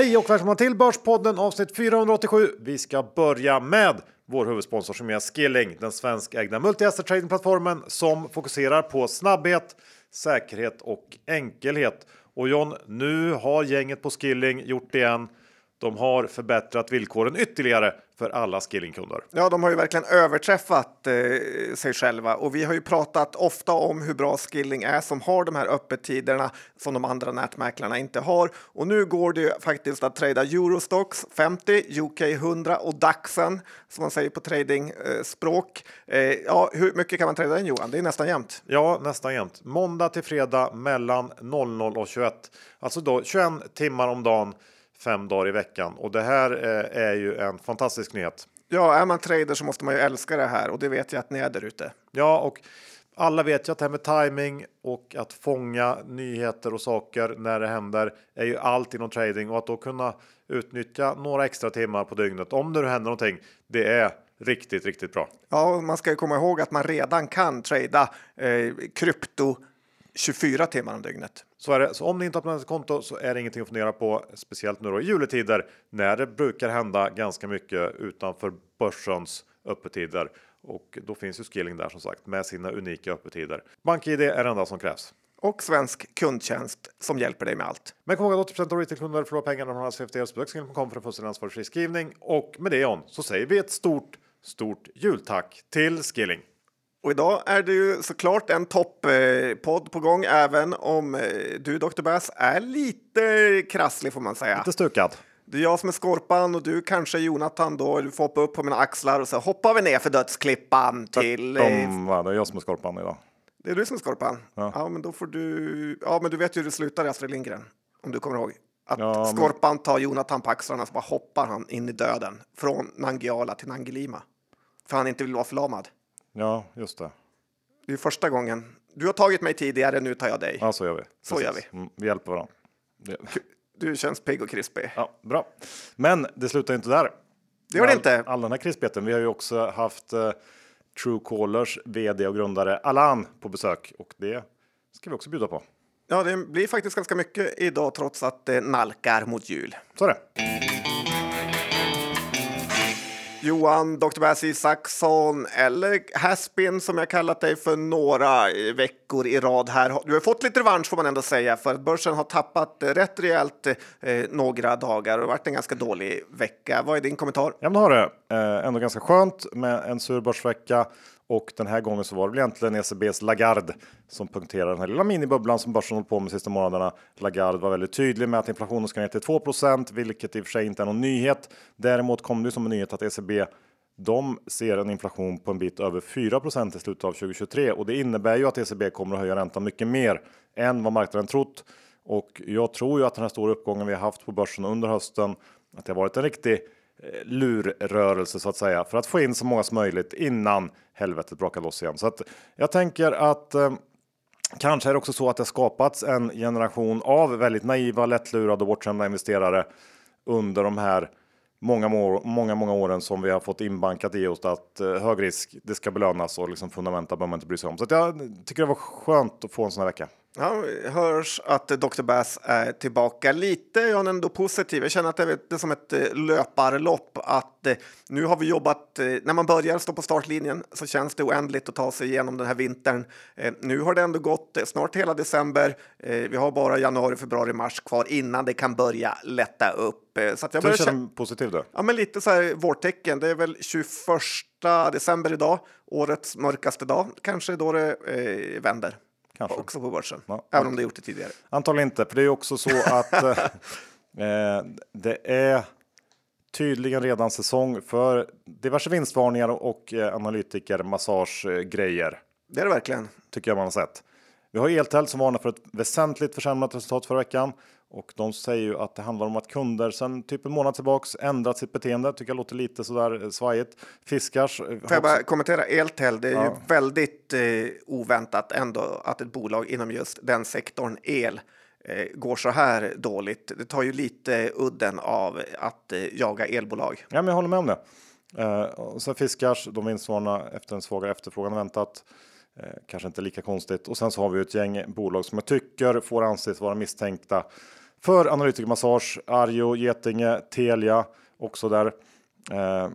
Hej och välkomna till Börspodden avsnitt 487. Vi ska börja med vår huvudsponsor som är Skilling, den svenskägda multi-asset tradingplattformen som fokuserar på snabbhet, säkerhet och enkelhet. Och John, nu har gänget på Skilling gjort det igen. De har förbättrat villkoren ytterligare för alla Skillingkunder. Ja, de har ju verkligen överträffat eh, sig själva och vi har ju pratat ofta om hur bra Skilling är som har de här öppettiderna som de andra nätmäklarna inte har. Och nu går det ju faktiskt att trada Eurostox 50, UK 100 och DAXen som man säger på tradingspråk. Eh, eh, ja, hur mycket kan man trada den Johan? Det är nästan jämnt. Ja, nästan jämnt. Måndag till fredag mellan 00 och 21. Alltså då 21 timmar om dagen fem dagar i veckan och det här eh, är ju en fantastisk nyhet. Ja, är man trader så måste man ju älska det här och det vet jag att ni är där ute. Ja, och alla vet ju att det här med timing och att fånga nyheter och saker när det händer är ju allt inom trading och att då kunna utnyttja några extra timmar på dygnet om det nu händer någonting. Det är riktigt, riktigt bra. Ja, man ska ju komma ihåg att man redan kan trada eh, krypto 24 timmar om dygnet. Så är det. Så om ni inte har ett konto så är det ingenting att fundera på, speciellt nu då i juletider när det brukar hända ganska mycket utanför börsens öppettider. Och då finns ju Skilling där som sagt med sina unika öppettider. BankID är det enda som krävs. Och svensk kundtjänst som hjälper dig med allt. Men kom ihåg att 80 av retailkunder förlorar pengar när de har CFD. Besök Skilling.com för en fullständig ansvarsfri skrivning. Och med det John så säger vi ett stort, stort jultack till Skilling. Och idag är det ju såklart en topppodd på gång, även om eh, du Dr. Bass är lite krasslig får man säga. Lite stukad. Det är jag som är Skorpan och du kanske Jonathan då. Du får hoppa upp på mina axlar och så hoppar vi ner för dödsklippan till... De, va, det är jag som är Skorpan idag. Det är du som är Skorpan? Ja. ja, men då får du... Ja, men du vet ju hur det slutar i Astrid Lindgren. Om du kommer ihåg. Att Ja, men- Skorpan tar Jonathan på axlarna så bara hoppar han in i döden. Från Nangiala till Nangilima. För han inte vill vara förlamad. Ja, just det. Det är första gången. Du har tagit mig tidigare, nu tar jag dig. Ja, så gör vi. Så gör Mm, vi hjälper varandra. Det- Du känns pigg och krispig. Ja, bra. Men det slutar inte där. Det gör det All- inte. All den här krispigheten. Vi har ju också haft eh, Truecallers vd och grundare Alan på besök och det ska vi också bjuda på. Ja, det blir faktiskt ganska mycket idag trots att det nalkar mot jul. Så är det. Johan, Dr. Bassi Isaksson eller Haspin som jag kallat dig för några veckor i rad här. Du har fått lite revansch får man ändå säga för att börsen har tappat rätt rejält eh, några dagar och det har varit en ganska dålig vecka. Vad är din kommentar? Ja, men det har det. Eh, ändå ganska skönt med en sur börsvecka och den här gången så var det väl egentligen ECBs Lagarde som punkterade den här lilla minibubblan som börsen hållit på med de sista månaderna. Lagarde var väldigt tydlig med att inflationen ska ner till 2% vilket i och för sig inte är någon nyhet. Däremot kom det som en nyhet att ECB de ser en inflation på en bit över 4% i slutet av 2023 och det innebär ju att ECB kommer att höja räntan mycket mer än vad marknaden trott. Och jag tror ju att den här stora uppgången vi har haft på börsen under hösten, att det har varit en riktig lurrörelse så att säga för att få in så många som möjligt innan helvetet brakar loss igen. Så att jag tänker att eh, Kanske är det också så att det skapats en generation av väldigt naiva, lättlurade och bortskämda investerare under de här många, många, många åren som vi har fått inbankat i oss att eh, hög risk, det ska belönas och liksom fundamenta behöver man inte bry sig om. Så att jag tycker det var skönt att få en sån här vecka. Ja, hörs att Dr. Bass är tillbaka lite. Jag är ändå positiv. Jag känner att det är som ett eh, löparlopp. Att eh, nu har vi jobbat. eh, När man börjar stå på startlinjen så känns det oändligt att ta sig igenom den här vintern. Nu har det ändå gått snart hela december. Vi har bara januari, februari, mars kvar innan det kan börja lätta upp. Så jag börjar känna positiv du? Ja, men lite så här vårtecken. Det är väl 21 december idag, årets mörkaste dag. Kanske då det eh, vänder. Kanske. Också på börsen. Ja. Även om det gjort det tidigare. Antagligen inte, för det är också så att eh, eh, det är tydligen redan säsong för diverse vinstvarningar och eh, analytiker massagegrejer. Det är det verkligen. tycker jag man har sett. Vi har Eltel som varnar för ett väsentligt försämrat resultat förra veckan och de säger ju att det handlar om att kunder sedan typ en månad tillbaks ändrat sitt beteende. Tycker jag låter lite sådär eh, svajigt. Fiskars. eh, Får jag bara kommentera Eltel? Det är ju Ja. väldigt eh, oväntat ändå att ett bolag inom just den sektorn el eh, går så här dåligt. Det tar ju lite udden av att eh, jaga elbolag. Ja, men jag håller med om det. Eh, och sen Fiskars, de vinstvarnar efter en svagare efterfrågan än väntat. Kanske inte lika konstigt. Och sen så har vi ju ett gäng bolag som jag tycker får anses vara misstänkta för analytikermassage, Arjo, Getinge, Telia också där. Eh,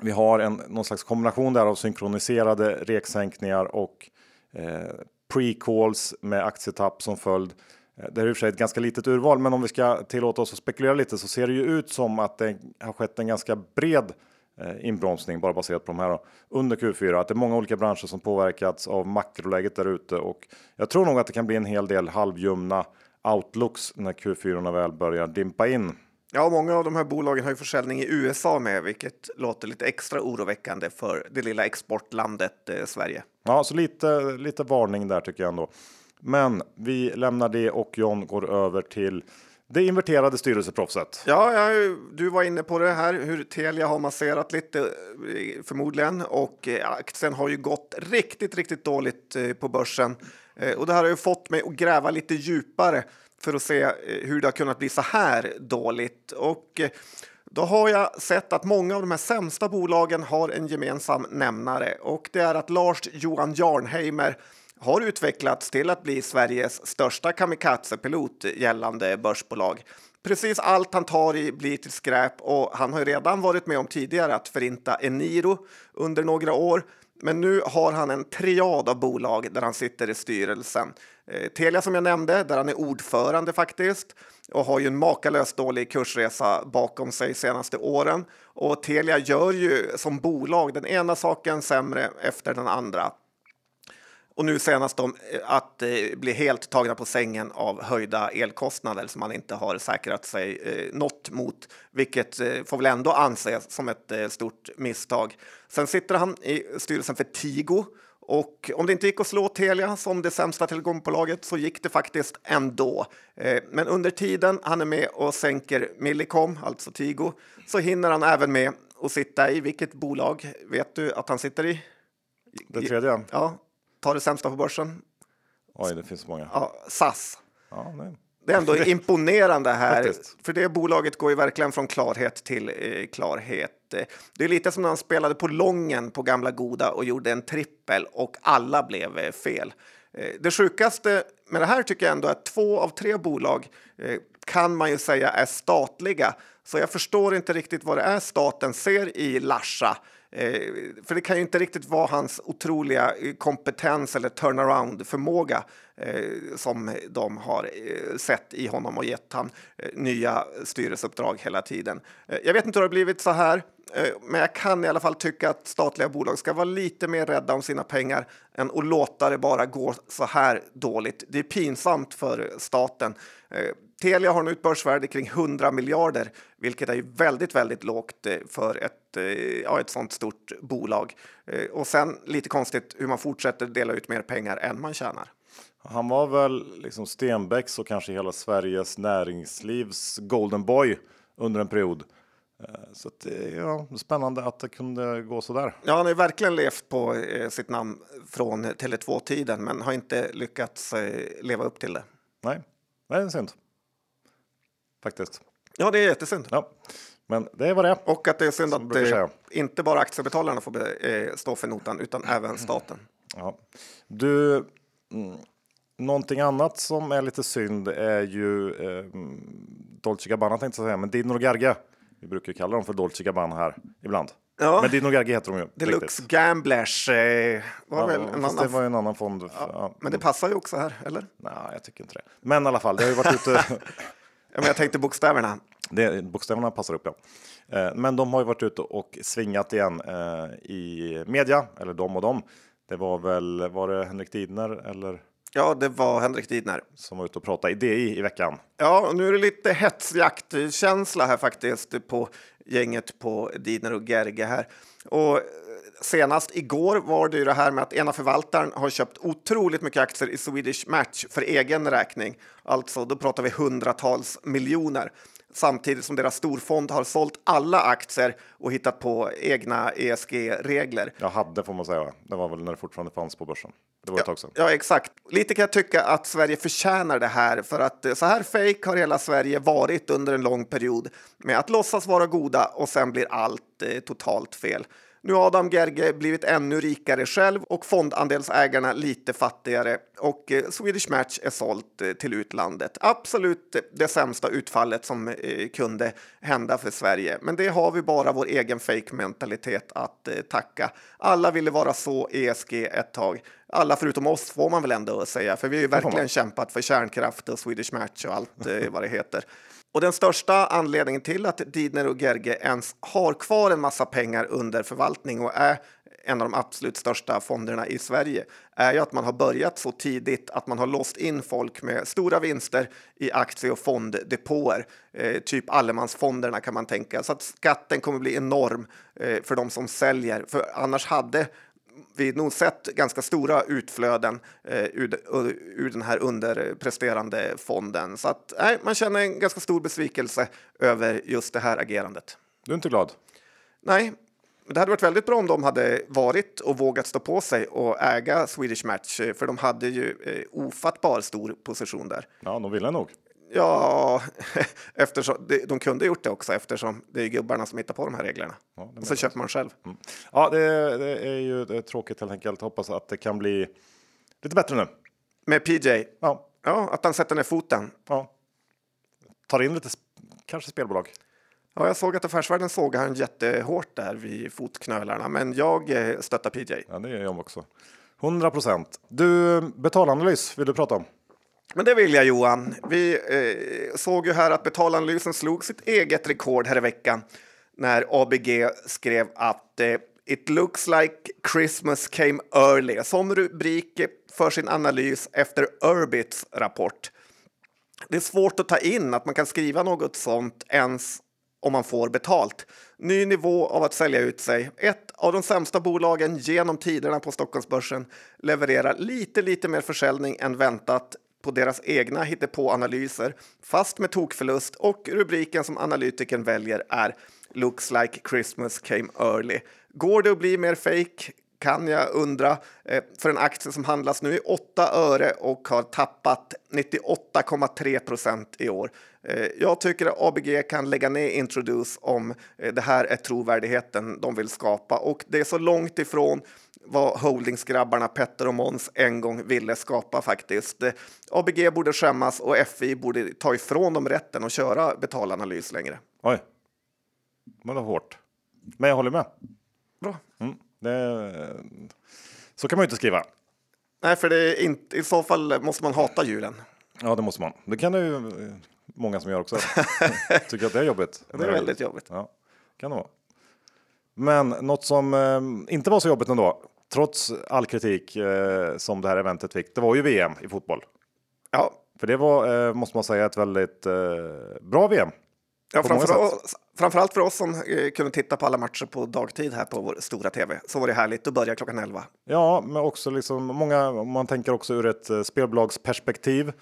vi har en någon slags kombination där av synkroniserade reksänkningar och eh, pre-calls med aktietapp som följd. Eh, det är i och för sig ett ganska litet urval, men om vi ska tillåta oss att spekulera lite så ser det ju ut som att det har skett en ganska bred eh, inbromsning bara baserat på de här då, under Q4. Att det är många olika branscher som påverkats av makroläget där ute och jag tror nog att det kan bli en hel del halvljumna outlooks när Q4 väl börjar dimpa in. Ja, många av de här bolagen har ju försäljning i USA med, vilket låter lite extra oroväckande för det lilla exportlandet eh, Sverige. Ja, så lite, lite varning där tycker jag ändå. Men vi lämnar det och John går över till det inverterade styrelseproffset. Ja, ja, du var inne på det här hur Telia har masserat lite eh, förmodligen och eh, aktien har ju gått riktigt, riktigt dåligt eh, på börsen Eh, och det här har ju fått mig att gräva lite djupare för att se eh, hur det har kunnat bli så här dåligt. Och eh, då har jag sett att många av de här sämsta bolagen har en gemensam nämnare och det är att Lars Johan Jarnheimer har utvecklats till att bli Sveriges största kamikazepilot gällande börsbolag. Precis allt han tar i blir till skräp och han har redan varit med om tidigare att förinta Eniro under några år. Men nu har han en triad av bolag där han sitter i styrelsen. Eh, Telia som jag nämnde, där han är ordförande faktiskt och har ju en makalöst dålig kursresa bakom sig senaste åren. Och Telia gör ju som bolag den ena saken sämre efter den andra. Och nu senast de, eh, att eh, bli helt tagna på sängen av höjda elkostnader som man inte har säkrat sig eh, något mot, vilket eh, får väl ändå anses som ett eh, stort misstag. Sen sitter han i styrelsen för Tigo och om det inte gick att slå Telia som det sämsta telekombolaget så gick det faktiskt ändå. Men under tiden han är med och sänker Millicom, alltså Tigo, så hinner han även med att sitta i vilket bolag vet du att han sitter i? Det tredje? Ja, ta det sämsta på börsen. Oj, det finns många. Ja, SAS. Ja, nej. Det är ändå imponerande här, för det bolaget går ju verkligen från klarhet till eh, klarhet. Det är lite som när han spelade på lången på gamla goda och gjorde en trippel och alla blev eh, fel. Eh, det sjukaste med det här tycker jag ändå är att två av tre bolag eh, kan man ju säga är statliga. Så jag förstår inte riktigt vad det är staten ser i Larsa. Eh, för det kan ju inte riktigt vara hans otroliga eh, kompetens eller turnaround-förmåga eh, som de har eh, sett i honom och gett han eh, nya styrelseuppdrag hela tiden. Eh, jag vet inte hur det har blivit så här, eh, men jag kan i alla fall tycka att statliga bolag ska vara lite mer rädda om sina pengar än att låta det bara gå så här dåligt. Det är pinsamt för staten. Eh, Telia har nu ett börsvärde kring 100 miljarder, vilket är väldigt, väldigt lågt eh, för ett, eh, ja, ett sånt stort bolag. Eh, och sen lite konstigt hur man fortsätter dela ut mer pengar än man tjänar. Han var väl liksom Stenbecks och kanske hela Sveriges näringslivs golden boy under en period. Så att, ja, spännande att det kunde gå så där. Ja, han har verkligen levt på sitt namn från Tele2-tiden, men har inte lyckats leva upp till det. Nej, det är synd faktiskt. Ja, det är jättesynd. Ja, men det var det. Och att det är synd att det, inte bara aktiebetalarna får eh, stå för notan utan även staten. Ja. Du, mm, någonting annat som är lite synd är ju eh, Dolce Gabbana tänkte jag säga, men Dino Garga. Vi brukar kalla dem för Dolce Gabbana här ibland. Ja. Men Dino Gargi heter de ju. Deluxe riktigt. Gamblers eh, var ja, väl en annan... Det var ju en annan fond. Ja, ja. Men det passar ju också här, eller? Nej, jag tycker inte det. Men i alla fall, det har ju varit ute. Ja, men jag tänkte bokstäverna. Det, bokstäverna passar upp, ja. Eh, men de har ju varit ute och svingat igen eh, i media, eller de och dem. Det var väl, var det Henrik Didner eller? Ja, det var Henrik Didner. Som var ute och pratade i DI i veckan. Ja, och nu är det lite hetsjaktkänsla här faktiskt på gänget på Didner och Gerge här. Och senast igår var det ju det här med att ena förvaltaren har köpt otroligt mycket aktier i Swedish Match för egen räkning. Alltså, då pratar vi hundratals miljoner samtidigt som deras storfond har sålt alla aktier och hittat på egna ESG-regler. Jag hade får man säga. Det var väl när det fortfarande fanns på börsen. Det var ett ja, tag sedan. Ja, exakt. Lite kan jag tycka att Sverige förtjänar det här för att så här fake har hela Sverige varit under en lång period med att låtsas vara goda och sen blir allt eh, totalt fel. Nu har Adam Gerge blivit ännu rikare själv och fondandelsägarna lite fattigare och eh, Swedish Match är sålt eh, till utlandet. Absolut det sämsta utfallet som eh, kunde hända för Sverige, men det har vi bara vår egen fake mentalitet att tacka. Alla ville vara så ESG ett tag. Alla förutom oss får man väl ändå säga, för vi har ju verkligen kämpat för kärnkraft och Swedish Match och allt vad det heter. Och den största anledningen till att Didner och Gerge ens har kvar en massa pengar under förvaltning och är en av de absolut största fonderna i Sverige är ju att man har börjat så tidigt att man har låst in folk med stora vinster i aktie och fonddepåer, eh, typ allemansfonderna kan man tänka. Så att skatten kommer bli enorm eh, för de som säljer, för annars hade vi nog sett ganska stora utflöden eh, ur, ur den här underpresterande fonden. Så att, nej, man känner en ganska stor besvikelse över just det här agerandet. Du är inte glad? Nej, det hade varit väldigt bra om de hade varit och vågat stå på sig och äga Swedish Match, för de hade ju eh, ofattbar stor position där. Ja, de ville nog. Ja, eftersom de kunde gjort det också eftersom det är gubbarna som hittar på de här reglerna. Ja, och så köper man själv. Mm. Ja, det, det, är ju det är tråkigt helt enkelt. Hoppas att det kan bli lite bättre nu. Med PJ? Ja. Ja, att han sätter ner foten. Ja. Tar in lite, kanske spelbolag. Ja, jag såg att Affärsvärlden såg han jättehårt där vid fotknölarna, men jag eh, stöttar PJ. Ja, det gör jag också. 100 procent. Du, betalanalys vill du prata om? Men det vill jag Johan. Vi eh, såg ju här att betalanalysen slog sitt eget rekord här i veckan när ABG skrev att eh, It looks like Christmas came early som rubrik för sin analys efter Urbits rapport. Det är svårt att ta in att man kan skriva något sånt ens om man får betalt. Ny nivå av att sälja ut sig. Ett av de sämsta bolagen genom tiderna på Stockholmsbörsen levererar lite, lite mer försäljning än väntat på deras egna hittepå-analyser, fast med tokförlust och rubriken som analytikern väljer är “Looks like Christmas came early”. Går det att bli mer fake? Kan jag undra, eh, för en aktie som handlas nu i 8 öre och har tappat 98,3 procent i år. Eh, jag tycker att ABG kan lägga ner Introduce om eh, det här är trovärdigheten de vill skapa och det är så långt ifrån vad holdingsgrabbarna Petter och Måns en gång ville skapa faktiskt. ABG borde skämmas och FI borde ta ifrån dem rätten att köra betalanalys längre. Oj, det var hårt. Men jag håller med. Bra. Mm, det, så kan man ju inte skriva. Nej, för det är inte, i så fall måste man hata julen. Ja, det måste man. Det kan det ju många som gör också. Tycker att det är jobbigt. Det är väldigt jobbigt. Ja, kan det vara. Men något som eh, inte var så jobbigt ändå, trots all kritik eh, som det här eventet fick, det var ju VM i fotboll. Ja. För det var, eh, måste man säga, ett väldigt eh, bra VM. Ja, framför oss, framförallt för oss som eh, kunde titta på alla matcher på dagtid här på vår stora tv så var det härligt att börja klockan 11. Ja, men också liksom många, man tänker också ur ett eh, spelbolagsperspektiv.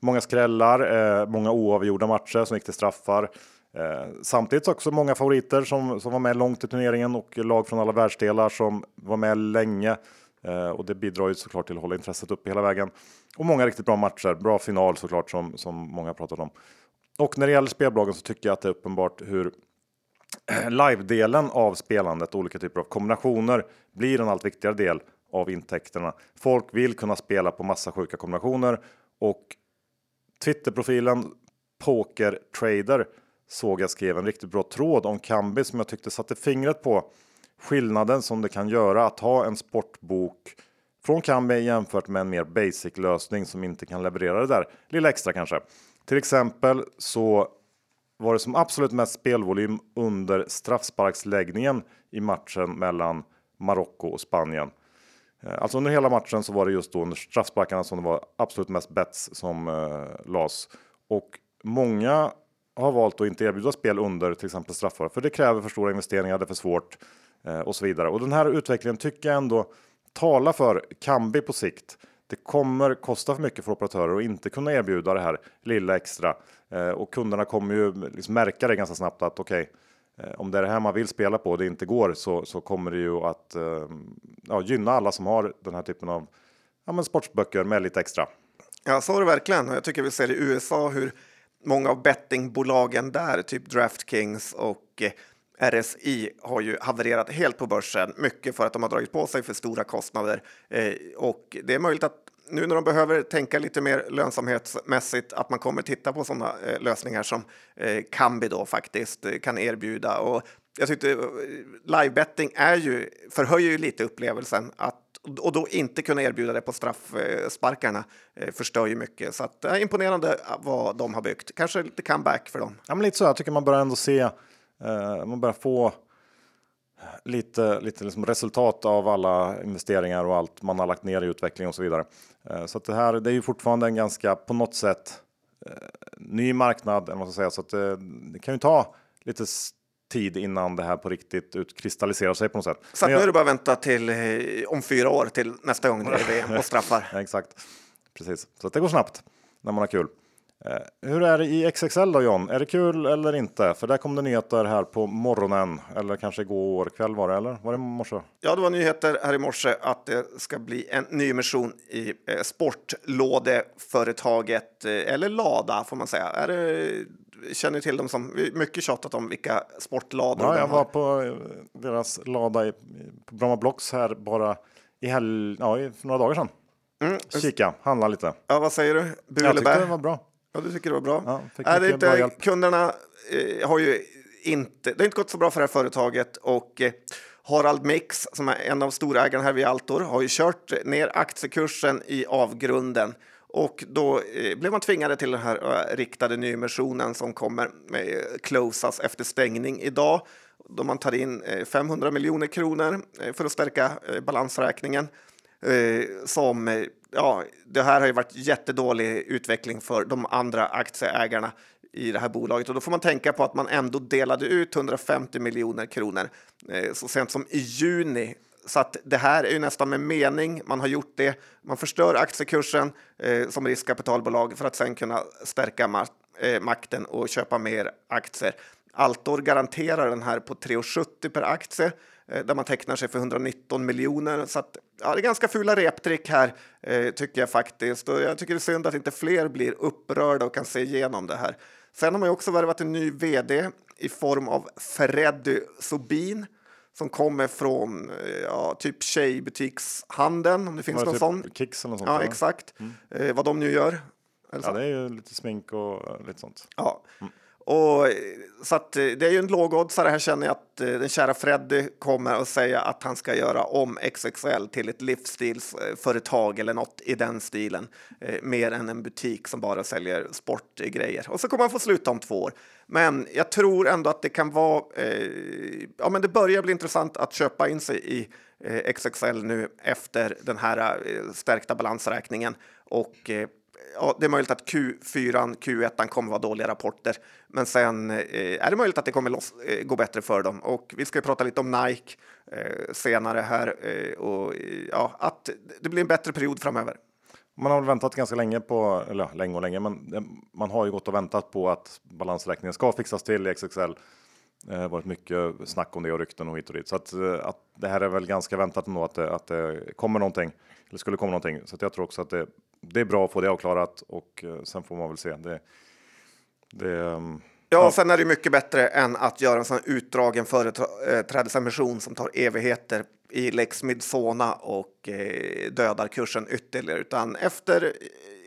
Många skrällar, eh, många oavgjorda matcher som gick till straffar. Eh, samtidigt också många favoriter som, som var med långt i turneringen och lag från alla världsdelar som var med länge. Eh, och det bidrar ju såklart till att hålla intresset uppe hela vägen. Och många riktigt bra matcher, bra final såklart som, som många pratat om. Och när det gäller spelbolagen så tycker jag att det är uppenbart hur live-delen av spelandet, olika typer av kombinationer, blir en allt viktigare del av intäkterna. Folk vill kunna spela på massa sjuka kombinationer och Twitterprofilen Poker Trader såg jag skrev en riktigt bra tråd om Kambi som jag tyckte satte fingret på skillnaden som det kan göra att ha en sportbok från Kambi jämfört med en mer basic lösning som inte kan leverera det där lilla extra kanske. Till exempel så var det som absolut mest spelvolym under straffsparksläggningen i matchen mellan Marocko och Spanien. Eh, alltså under hela matchen så var det just då under straffsparkarna som det var absolut mest bets som eh, lades. Och många har valt att inte erbjuda spel under till exempel straffar för det kräver för stora investeringar, det är för svårt eh, och så vidare. Och den här utvecklingen tycker jag ändå talar för Kambi på sikt. Det kommer kosta för mycket för operatörer och inte kunna erbjuda det här lilla extra eh, och kunderna kommer ju liksom märka det ganska snabbt att okej, okay, eh, om det är det här man vill spela på och det inte går så, så kommer det ju att eh, ja, gynna alla som har den här typen av ja, men sportsböcker med lite extra. Ja, så är det verkligen. Jag tycker vi ser i USA hur många av bettingbolagen där, typ Draftkings och eh, RSI har ju havererat helt på börsen, mycket för att de har dragit på sig för stora kostnader. Eh, och det är möjligt att nu när de behöver tänka lite mer lönsamhetsmässigt att man kommer titta på sådana eh, lösningar som eh, Kambi då faktiskt eh, kan erbjuda. Och jag tyckte eh, livebetting är ju, förhöjer ju lite upplevelsen att och då inte kunna erbjuda det på straffsparkarna eh, eh, förstör ju mycket. Så att, eh, imponerande eh, vad de har byggt. Kanske lite comeback för dem. Ja, men lite så. Jag tycker man börjar ändå se, man börjar få lite, lite liksom resultat av alla investeringar och allt man har lagt ner i utveckling och så vidare. Eh, så att det här, det är ju fortfarande en ganska på något sätt eh, ny marknad, eller vad man ska säga, så att det, det kan ju ta lite tid innan det här på riktigt utkristalliserar sig på något sätt. Så Men nu är det bara att vänta till eh, om fyra år till nästa gång det är VM och straffar. Ja, exakt, precis. Så att det går snabbt när man har kul. Eh, hur är det i XXL då John? Är det kul eller inte? För där kom det nyheter här på morgonen, eller kanske igår kväll var det, eller var det morse? Ja, det var nyheter här i morse att det ska bli en nyemission i eh, sportlådeföretaget, eh, eller Lada får man säga. Är det, känner till dem som vi- mycket tjatat om vilka sportlador Ja, jag var på deras lada i, på Bromma Blocks här bara i hel, ja, för några dagar sedan. Mm. Kika, handla lite. Ja, vad säger du? Bu Jag tyckte det var bra. Ja, du tycker det var bra? Ja, Nej, det är bra inte, hjälp. kunderna eh, har ju inte, det har inte gått så bra för det här företaget och eh, Harald Mix, som är en av storägarna här vid Altor, har ju kört ner aktiekursen i avgrunden och då eh, blev man tvingade till den här eh, riktade nyemissionen som kommer med closas efter stängning idag då man tar in eh, 500 miljoner kronor eh, för att stärka eh, balansräkningen eh, Eh, som eh, ja, det här har ju varit jättedålig utveckling för de andra aktieägarna i det här bolaget och då får man tänka på att man ändå delade ut 150 miljoner kronor eh, så sent som i juni. Så att det här är ju nästan med mening. Man har gjort det. Man förstör aktiekursen eh, som riskkapitalbolag för att sen kunna stärka ma- eh, makten och köpa mer aktier. Altor garanterar den här på 3,70 per aktie där man tecknar sig för 119 miljoner. Så att, ja, det är ganska fula reptrick här eh, tycker jag faktiskt. Och jag tycker det är synd att inte fler blir upprörda och kan se igenom det här. Sen har man ju också värvat en ny vd i form av Freddy Sobin som kommer från eh, ja, typ tjejbutikshandeln, om det finns någon typ sån. Kicks eller något sånt? Ja, exakt. Eh, vad de nu gör. Eller så. Ja, det är ju lite smink och eh, lite sånt. Ja. Och, eh, så att, eh, det är ju en lågoddsare. Här känner jag att eh, den kära Freddy kommer att säga att han ska göra om XXL till ett livsstilsföretag eller något i den stilen. Eh, mer än en butik som bara säljer sportgrejer. Och så kommer han få sluta om två år. Men jag tror ändå att det kan vara... Eh, ja, men det börjar bli intressant att köpa in sig i eh, XXL nu efter den här eh, stärkta balansräkningen. Och eh, ja, det är möjligt att Q4, Q1 kommer vara dåliga rapporter, men sen eh, är det möjligt att det kommer loss, eh, gå bättre för dem. Och vi ska ju prata lite om Nike eh, senare här eh, och eh, ja, att det blir en bättre period framöver. Man har väntat ganska länge på, eller ja, länge och länge, men eh, man har ju gått och väntat på att balansräkningen ska fixas till i XXL. Det har varit mycket snack om det och rykten och hit och dit. Så att, eh, att det här är väl ganska väntat ändå att det, att det kommer någonting, eller skulle komma någonting. Så att jag tror också att det, det är bra att få det avklarat och eh, sen får man väl se. Det, det, ehm, Ja, och sen är det mycket bättre än att göra en sån utdragen företrädesemission som tar evigheter i lex Midsona och eh, dödar kursen ytterligare. Utan efter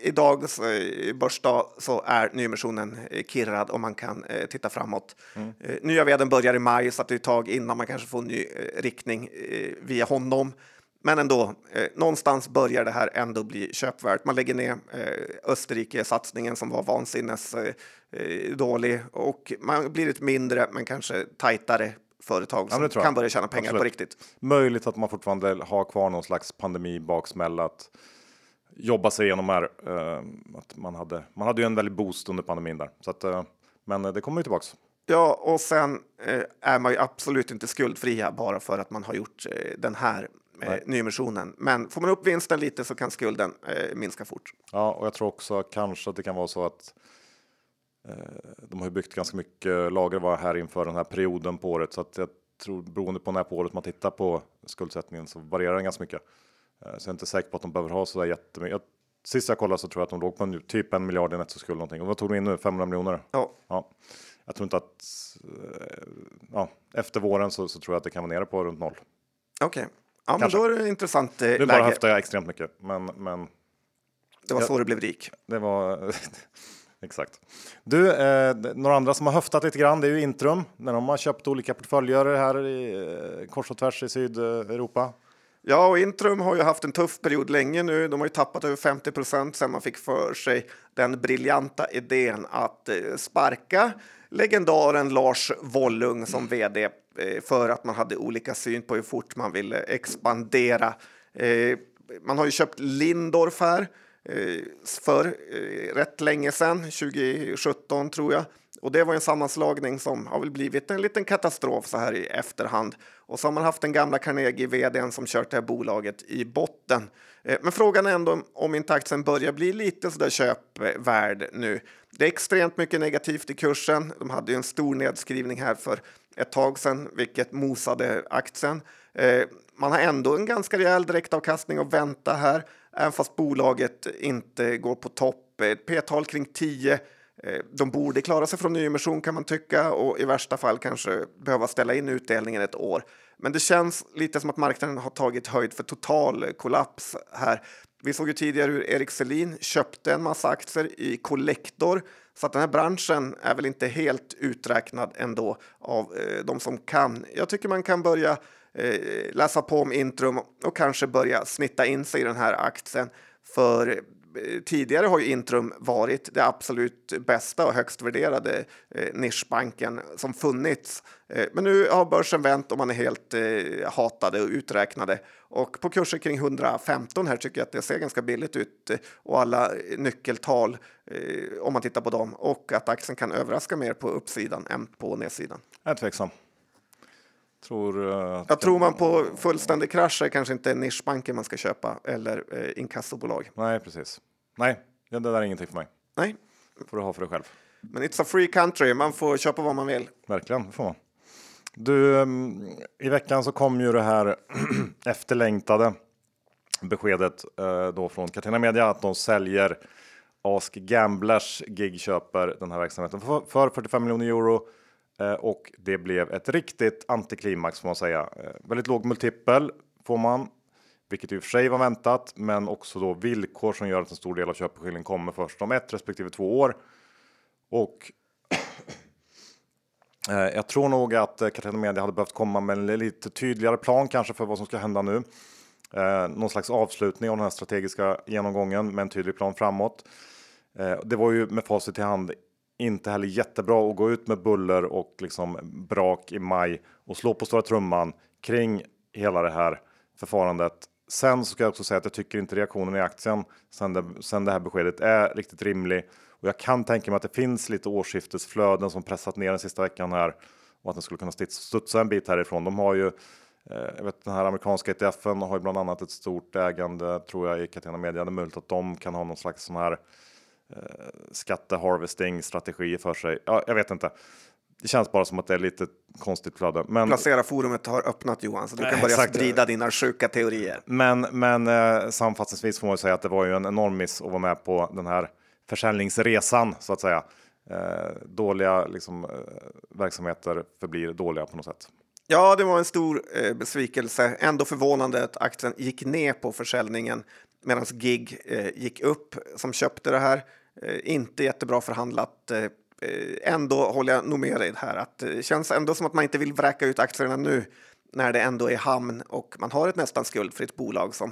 idags eh, börsdag så är nyemissionen eh, kirrad och man kan eh, titta framåt. Eh, nya vdn börjar i maj så att det är ett tag innan man kanske får en ny eh, riktning eh, via honom. Men ändå, eh, någonstans börjar det här ändå bli köpvärt. Man lägger ner eh, Österrike-satsningen som var vansinnes eh, eh, dålig och man blir ett mindre men kanske tajtare företag Ja, som jag. kan börja tjäna pengar på Absolut. riktigt. möjligt att man fortfarande har kvar någon slags pandemibaksmälla att jobba sig igenom här. eh, att man hade, man hade ju en väldig boost under pandemin där, så att, eh, men det kommer ju tillbaks. Ja, och sen eh, är man ju absolut inte skuldfria bara för att man har gjort eh, den här eh, nyemissionen. Men får man upp vinsten lite så kan skulden eh, minska fort. Ja, och jag tror också kanske att det kan vara så att eh, de har byggt ganska mycket lager var här inför den här perioden på året, så att jag tror beroende på när på året man tittar på skuldsättningen så varierar den ganska mycket. Eh, så jag är inte säker på att de behöver ha så där jättemycket. Jag, sist jag kollade så tror jag att de låg på en, typ en miljard i nettoskuld någonting. Och vad tog de in nu? 500 miljoner? Ja. Ja. jag tror inte att eh, ja, efter våren så, så, tror jag att det kan vara nere på runt noll. Okej, okay. Ja, men då är det intressant eh, är bara höfta extremt mycket, men, men det var så du blev rik. Det var exakt. Du, eh, några andra som har höftat lite grann, det är ju Intrum när de har köpt olika portföljer här i eh, kors och tvärs i Sydeuropa. Ja, och Intrum har ju haft en tuff period länge nu. De har ju tappat över 50 procent sedan man fick för sig den briljanta idén att eh, sparka legendaren Lars Wollung som vd eh, Eh, för att man hade olika syn på hur fort man ville expandera. Eh, man har ju köpt Lindorf här eh, för rätt länge sedan, 2017 tror jag. Och det var en sammanslagning som har väl blivit en liten katastrof så här i efterhand. Och så har man haft den gamla Carnegie vdn som kört det här bolaget i botten. Men frågan är ändå om inte aktien börjar bli lite så där köpvärd nu. Det är extremt mycket negativt i kursen. De hade ju en stor nedskrivning här för ett tag sedan, vilket mosade aktien. Eh, man har ändå en ganska rejäl direktavkastning att vänta här, även fast bolaget inte går på topp. Eh, ett P-tal kring 10 Eh, de borde klara sig från nyemission kan man tycka och i värsta fall kanske behöva ställa in utdelningen ett år. Men det känns lite som att marknaden har tagit höjd för total kollaps här. Vi såg ju tidigare hur Erik Selin köpte en massa aktier i Collector så att den här branschen är väl inte helt uträknad ändå av eh, de som kan. Jag tycker man kan börja eh, läsa på om Intrum och kanske börja snitta in sig i den här aktien för Eh, tidigare har ju Intrum varit det absolut bästa och högst värderade eh, nischbanken som funnits. Eh, men nu har börsen vänt och man är helt eh, hatade och uträknade. Och på kurser kring 115 här tycker jag att det ser ganska billigt ut eh, och alla nyckeltal eh, om man tittar på dem och att aktien kan överraska mer på uppsidan än på nedsidan. Jag är tveksam. Tror, uh, jag tror man på fullständig krasch är kanske inte nischbanken man ska köpa eller eh, inkassobolag. Nej, precis. Nej, det där är ingenting för mig. Nej. får du ha för dig själv. Men it's a free country, man får köpa vad man vill. Verkligen, det får man. Du, um, i veckan så kom ju det här efterlängtade beskedet uh, då från Catena Media att de säljer Ask Gamblers gig köper den här verksamheten för, för 45 miljoner euro Eh, Eh, och det blev ett riktigt antiklimax får man säga. Eh, väldigt låg multipel får man, vilket i och för sig var väntat, men också då villkor som gör att en stor del av köpeskillingen kommer först om ett respektive två år. Och eh, jag tror nog att Catena Media hade behövt komma med en lite tydligare plan kanske för vad som ska hända nu. någon slags avslutning av den här strategiska genomgången med en tydlig plan framåt. det var ju med facit i hand inte heller jättebra att gå ut med buller och liksom brak i maj och slå på stora trumman kring hela det här förfarandet. Sen ska jag också säga att jag tycker inte reaktionen i aktien sen det, sen det här beskedet är riktigt rimlig och jag kan tänka mig att det finns lite årsskiftesflöden som pressat ner den sista veckan här och att den skulle kunna studsa en bit härifrån. De har ju eh, jag vet, den här amerikanska ETFen har ju bland annat ett stort ägande tror jag i Catena Media. Det är möjligt att de kan ha någon slags sån här eh, skatteharvesting strategi för sig. Ja, jag vet inte. Det känns bara som att det är lite konstigt flöde. Men... Placera forumet har öppnat Johan, så du kan börja exakt. sprida dina sjuka teorier. Men, men eh, sammanfattningsvis får man säga att det var ju en enorm miss att vara med på den här försäljningsresan så att säga. Eh, dåliga liksom, eh, verksamheter förblir dåliga på något sätt. Ja, det var en stor eh, besvikelse. Ändå förvånande att aktien gick ner på försäljningen medan GIG eh, gick upp som köpte det här. Eh, inte jättebra förhandlat. Eh, eh, ändå håller jag nog med dig här att det känns ändå som att man inte vill vräka ut aktierna nu när det ändå är hamn och man har ett nästan skuldfritt bolag som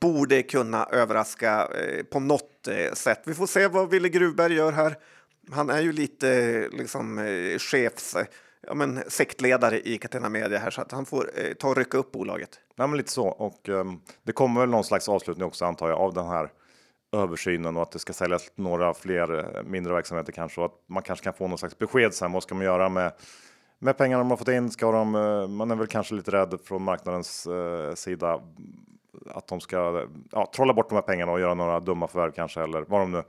borde kunna överraska på något sätt. Vi får se vad Wille Gruvberg gör här. Han är ju lite liksom chefs ja, men, sektledare i Catena Media här så att han får eh, ta och rycka upp bolaget. Ja, men lite så och um, det kommer väl någon slags avslutning också antar jag av den här översynen och att det ska säljas några fler eh, mindre verksamheter kanske och att man kanske kan få någon slags besked sen. Vad ska man göra med med pengarna man fått in? Ska de? Eh, man är väl kanske lite rädd från marknadens eh, sida att de ska ja, trolla bort de här pengarna och göra några dumma förvärv kanske eller vad de nu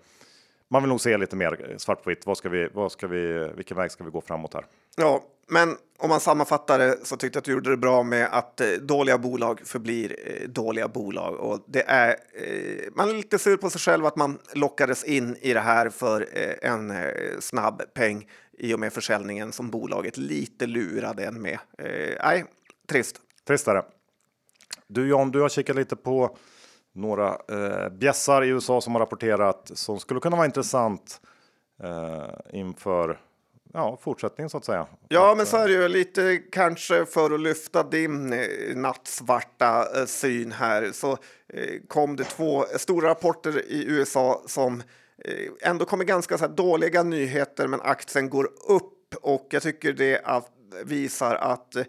man vill nog se lite mer svart på vitt. Vad ska vi, vad ska vi, vilken väg ska vi gå framåt här? Ja, men om man sammanfattar det så tyckte jag att du gjorde det bra med att eh, dåliga bolag förblir eh, dåliga bolag. Och det är, eh, man är lite sur på sig själv att man lockades in i det här för en snabb peng i och med försäljningen som bolaget lite lurade en med. Nej, trist. Tristare. Du John, du har kikat lite på några eh, bjässar i USA som har rapporterat som skulle kunna vara intressant eh, inför ja, fortsättningen så att säga. Ja, att, men så är det ju lite kanske för att lyfta din eh, nattsvarta eh, syn här så eh, kom det två stora rapporter i USA som eh, ändå kommer ganska så dåliga nyheter, men aktien går upp och jag tycker det att, visar att eh,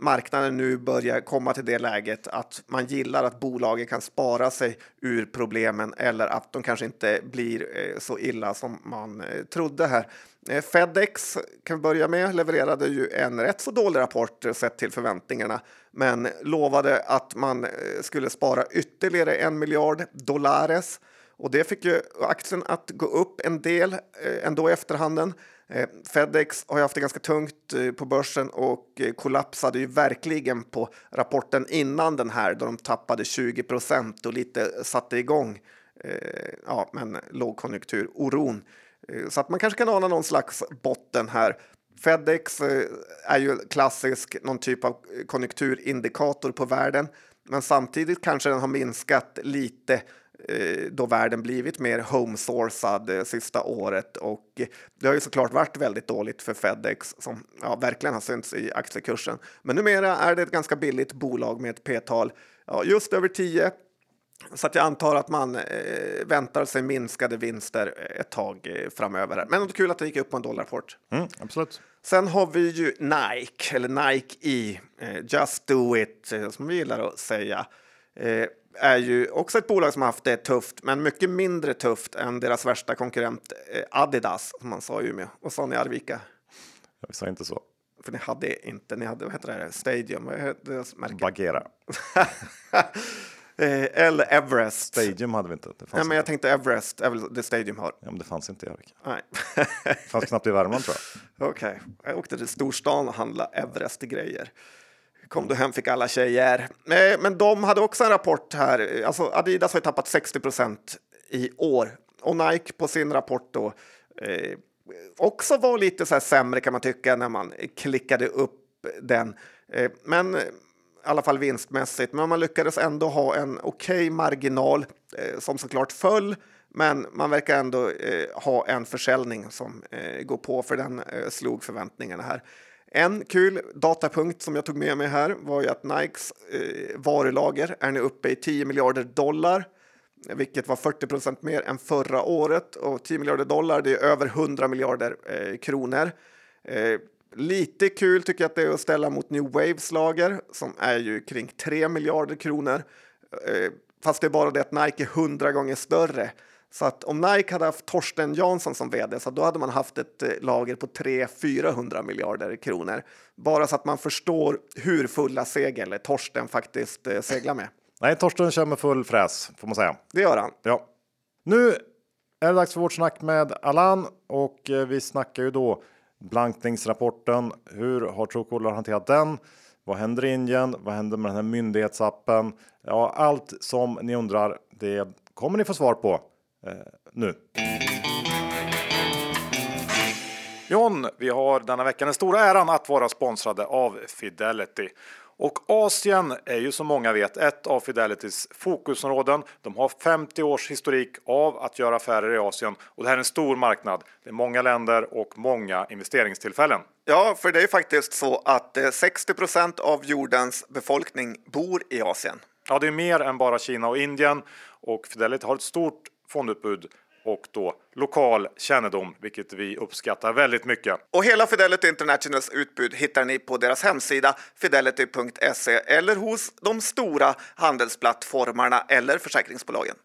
marknaden nu börjar komma till det läget att man gillar att bolagen kan spara sig ur problemen eller att de kanske inte blir eh, så illa som man eh, trodde här. Eh, Fedex kan vi börja med levererade ju en rätt så dålig rapport sett till förväntningarna, men lovade att man skulle spara ytterligare en miljard dollares och det fick ju aktien att gå upp en del ändå i efterhanden. Eh, Fedex har ju haft det ganska tungt eh, på börsen och eh, kollapsade ju verkligen på rapporten innan den här då de tappade 20 procent och lite satte igång ja, men lågkonjunkturoron. Så att man kanske kan ana någon slags botten här. Fedex är ju klassisk någon typ av konjunkturindikator på världen, men samtidigt kanske den har minskat lite då världen blivit mer homesourcad eh, sista året och det har ju såklart varit väldigt dåligt för Fedex som ja, verkligen har synts i aktiekursen. Men numera är det ett ganska billigt bolag med ett p-tal ja, just över 10 så att jag antar att man eh, väntar sig minskade vinster ett tag eh, framöver. Men det är kul att det gick upp på en dollarrapport. Mm, absolut. Sen har vi ju Nike, eller Nike E, eh, Just Do It, eh, som vi gillar att säga är ju också ett bolag som har haft det tufft, men mycket mindre tufft än deras värsta konkurrent eh, Adidas, som man sa i Umeå. Vad sa ni Arvika? Vi sa inte så. För ni hade inte, ni hade, vad heter det, Stadium, vad heter deras märke? Bagheera. Eh, eller Everest. Stadium hade vi inte. Det Nej, men jag tänkte Everest är väl det Stadium har. Ja, men det fanns inte i Arvika. Nej. det fanns knappt i Värmland tror jag. Okej, okay. jag åkte till storstan och handlade Everest-grejer kom du hem fick alla tjejer. Eh, men de hade också en rapport här. Alltså Adidas har tappat 60 procent i år och Nike på sin rapport då eh, också var lite så här sämre kan man tycka när man klickade upp den. Eh, men eh, i alla fall vinstmässigt. Men man lyckades ändå ha en okej okay marginal eh, som såklart föll. Men man verkar ändå eh, ha en försäljning som eh, går på för den eh, slog förväntningarna här. En kul datapunkt som jag tog med mig här var ju att Nikes eh, varulager är nu uppe i 10 miljarder dollar, vilket var 40 procent mer än förra året. Och 10 miljarder dollar, det är över 100 miljarder eh, kronor. Eh, lite kul tycker jag att det är att ställa mot New Waves lager som är ju kring 3 miljarder kronor. Eh, fast det är bara det att Nike är 100 gånger större. Så att om Nike hade haft Torsten Jansson som vd så då hade man haft ett eh, lager på 300-400 miljarder kronor. Bara så att man förstår hur fulla segel Torsten faktiskt eh, seglar med. Nej, Torsten kör med full fräs får man säga. Det gör han. Ja. Nu är det dags för vårt snack med Alan och eh, vi snackar ju då blankningsrapporten. Hur har Truecaller hanterat den? Vad händer i Indien? Vad händer med den här myndighetsappen? Ja, allt som ni undrar, det kommer ni få svar på nu. John, vi har denna vecka den stora äran att vara sponsrade av Fidelity. Och Asien är ju som många vet ett av Fidelitys fokusområden. De har 50 års historik av att göra affärer i Asien och det här är en stor marknad. Det är många länder och många investeringstillfällen. Ja, för det är faktiskt så att 60 eh, av jordens befolkning bor i Asien. Ja, det är mer än bara Kina och Indien och Fidelity har ett stort fondutbud och då lokal kännedom, vilket vi uppskattar väldigt mycket. Och hela Fidelity Internationals utbud hittar ni på deras hemsida fidelity.se eller hos de stora handelsplattformarna eller försäkringsbolagen.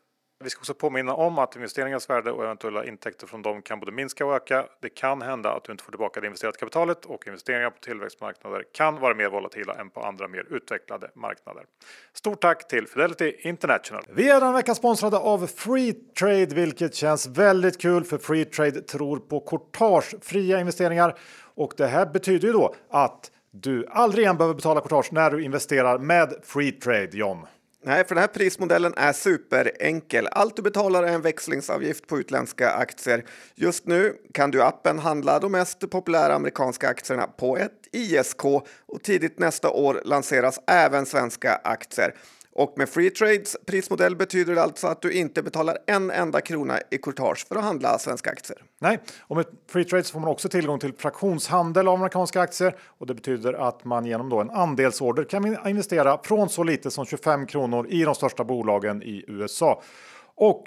Vi ska också påminna om att investeringars värde och eventuella intäkter från dem kan både minska och öka. Det kan hända att du inte får tillbaka det investerade kapitalet och investeringar på tillväxtmarknader kan vara mer volatila än på andra mer utvecklade marknader. Stort tack till Fidelity International. Vi är den vecka sponsrade av Freetrade, vilket känns väldigt kul för Freetrade tror på courtagefria investeringar Och det här betyder ju då att du aldrig igen behöver betala courtage när du investerar med free trade, John. Nej, för den här prismodellen är superenkel. Allt du betalar är en växlingsavgift på utländska aktier. Just nu kan du i appen handla de mest populära amerikanska aktierna på ett ISK och tidigt nästa år lanseras även svenska aktier. Och med Free Trades prismodell betyder det alltså att du inte betalar en enda krona i courtage för att handla svenska aktier. Nej, och med Free Trades får man också tillgång till fraktionshandel av amerikanska aktier och det betyder att man genom då en andelsorder kan investera från så lite som 25 kronor i de största bolagen i USA. Och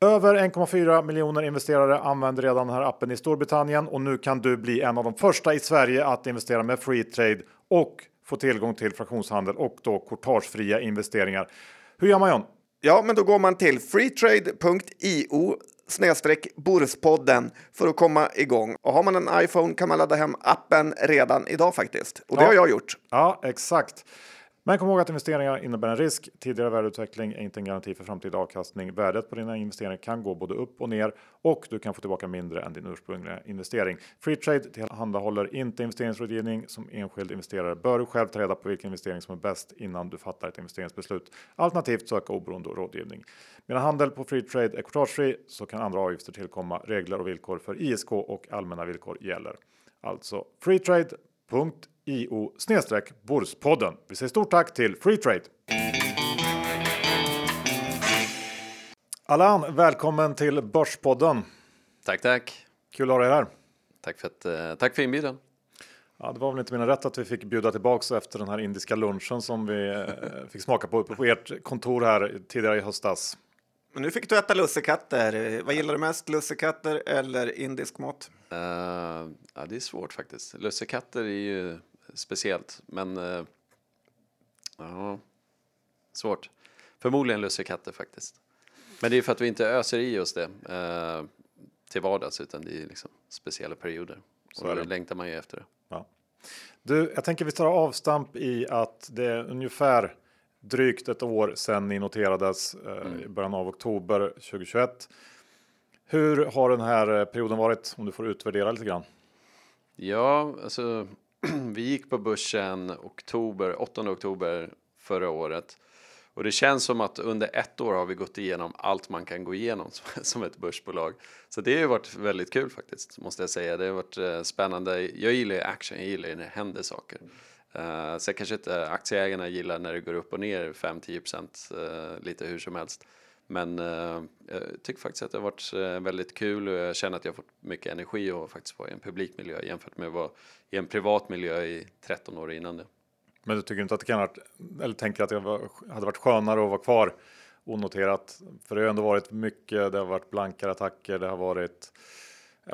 över 1,4 miljoner investerare använder redan den här appen i Storbritannien och nu kan du bli en av de första i Sverige att investera med Free Trade och få tillgång till fraktionshandel och då courtagefria investeringar. Hur gör man John? Ja, men då går man till freetrade.io snedstreck Borspodden för att komma igång. Och har man en iPhone kan man ladda hem appen redan idag faktiskt. Och det Ja. har jag gjort. Ja, exakt. Men kom ihåg att investeringar innebär en risk. Tidigare värdeutveckling är inte en garanti för framtida avkastning. Värdet på dina investeringar kan gå både upp och ner och du kan få tillbaka mindre än din ursprungliga investering. Freetrade tillhandahåller inte investeringsrådgivning. Som enskild investerare bör du själv ta reda på vilken investering som är bäst innan du fattar ett investeringsbeslut. Alternativt söka oberoende rådgivning. Medan handel på Freetrade är courtagefri så kan andra avgifter tillkomma. Regler och villkor för ISK och allmänna villkor gäller. Alltså freetrade.se snedstreck Borspodden. Vi säger stort tack till Freetrade. Allan, välkommen till Börspodden. Tack, tack. Kul att ha dig här. Tack för, att, eh, tack för inbjudan. Ja, det var väl inte mina rätt att vi fick bjuda tillbaks efter den här indiska lunchen som vi eh, fick smaka på uppe på ert kontor här tidigare i höstas. Men nu fick du äta lussekatter. Vad gillar du mest, lussekatter eller indisk mat? Eh, ja, det är svårt faktiskt. Lussekatter är ju speciellt, men eh, ja, svårt. Förmodligen lussekatter faktiskt. Men det är för att vi inte öser i oss det eh, till vardags, utan det är liksom speciella perioder. Så Och då längtar man ju efter det. Ja. Du, jag tänker vi tar avstamp i att det är ungefär drygt ett år sedan ni noterades eh, i början av oktober 2021. Hur har den här perioden varit? Om du får utvärdera lite grann. Ja, alltså vi gick på börsen oktober, 8 oktober förra året. Och det känns som att under ett år har vi gått igenom allt man kan gå igenom som, ett börsbolag. Så det har ju varit väldigt kul faktiskt, måste jag säga. Det har varit eh, spännande. Jag gillar ju action, jag gillar ju när det händer saker. Eh, uh, sen kanske inte aktieägarna gillar när det går upp och ner 5-10% uh, eh, lite hur som helst. Men eh, jag tycker faktiskt att det har varit eh, väldigt kul och jag känner att jag har fått mycket energi och faktiskt vara i en publikmiljö jämfört med att vara i en privat miljö i 13 år innan det. Men du tycker inte att det kan ha varit, eller tänker att det var, hade varit skönare att vara kvar onoterat? För det har ändå varit mycket, det har varit blankare attacker, det har varit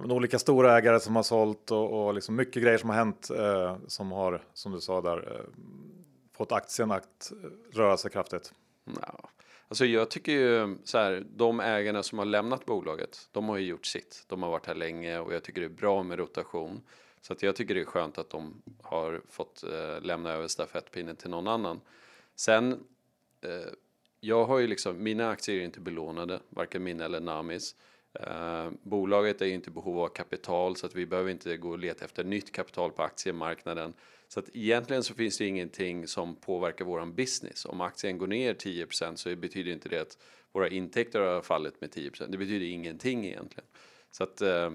men olika stora ägare som har sålt och, och liksom mycket grejer som har hänt eh, som har, som du sa där, eh, fått aktien att röra sig kraftigt. Ja. Alltså jag tycker ju så här, de ägarna som har lämnat bolaget, de har ju gjort sitt. De har varit här länge och jag tycker det är bra med rotation. Så att jag tycker det är skönt att de har fått eh, lämna över stafettpinnen till någon annan. Sen, eh, jag har ju liksom, mina aktier är inte belånade, varken mina eller Namis. Eh, bolaget är inte i behov av kapital så att vi behöver inte gå och leta efter nytt kapital på aktiemarknaden. Så att egentligen så finns det ingenting som påverkar våran business. Om aktien går ner 10% så betyder inte det att våra intäkter har fallit med 10% Det betyder ingenting egentligen. Så att eh,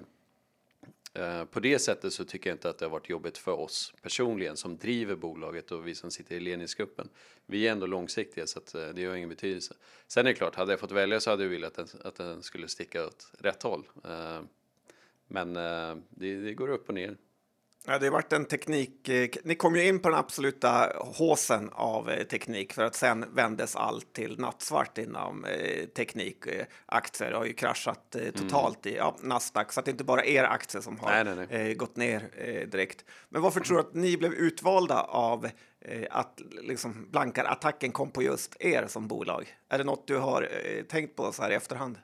eh, på det sättet så tycker jag inte att det har varit jobbigt för oss personligen som driver bolaget och vi som sitter i ledningsgruppen. Vi är ändå långsiktiga så att eh, det har ingen betydelse. Sen är det klart, hade jag fått välja så hade jag velat att den, att den skulle sticka åt rätt håll. Eh, men eh, det, det går upp och ner. Ja, det har varit en teknik. eh, Ni kom ju in på den absoluta håsen av eh, teknik för att sen vändes allt till nattsvart inom eh, teknik. Aktier har ju kraschat eh, totalt i ja, Nasdaq, så att det inte bara er aktie som har Nej, nej, nej. Gått ner direkt. Men varför tror du att ni blev utvalda av att liksom, blankarattacken kom på just er som bolag? Är det något du har tänkt på så här i efterhand?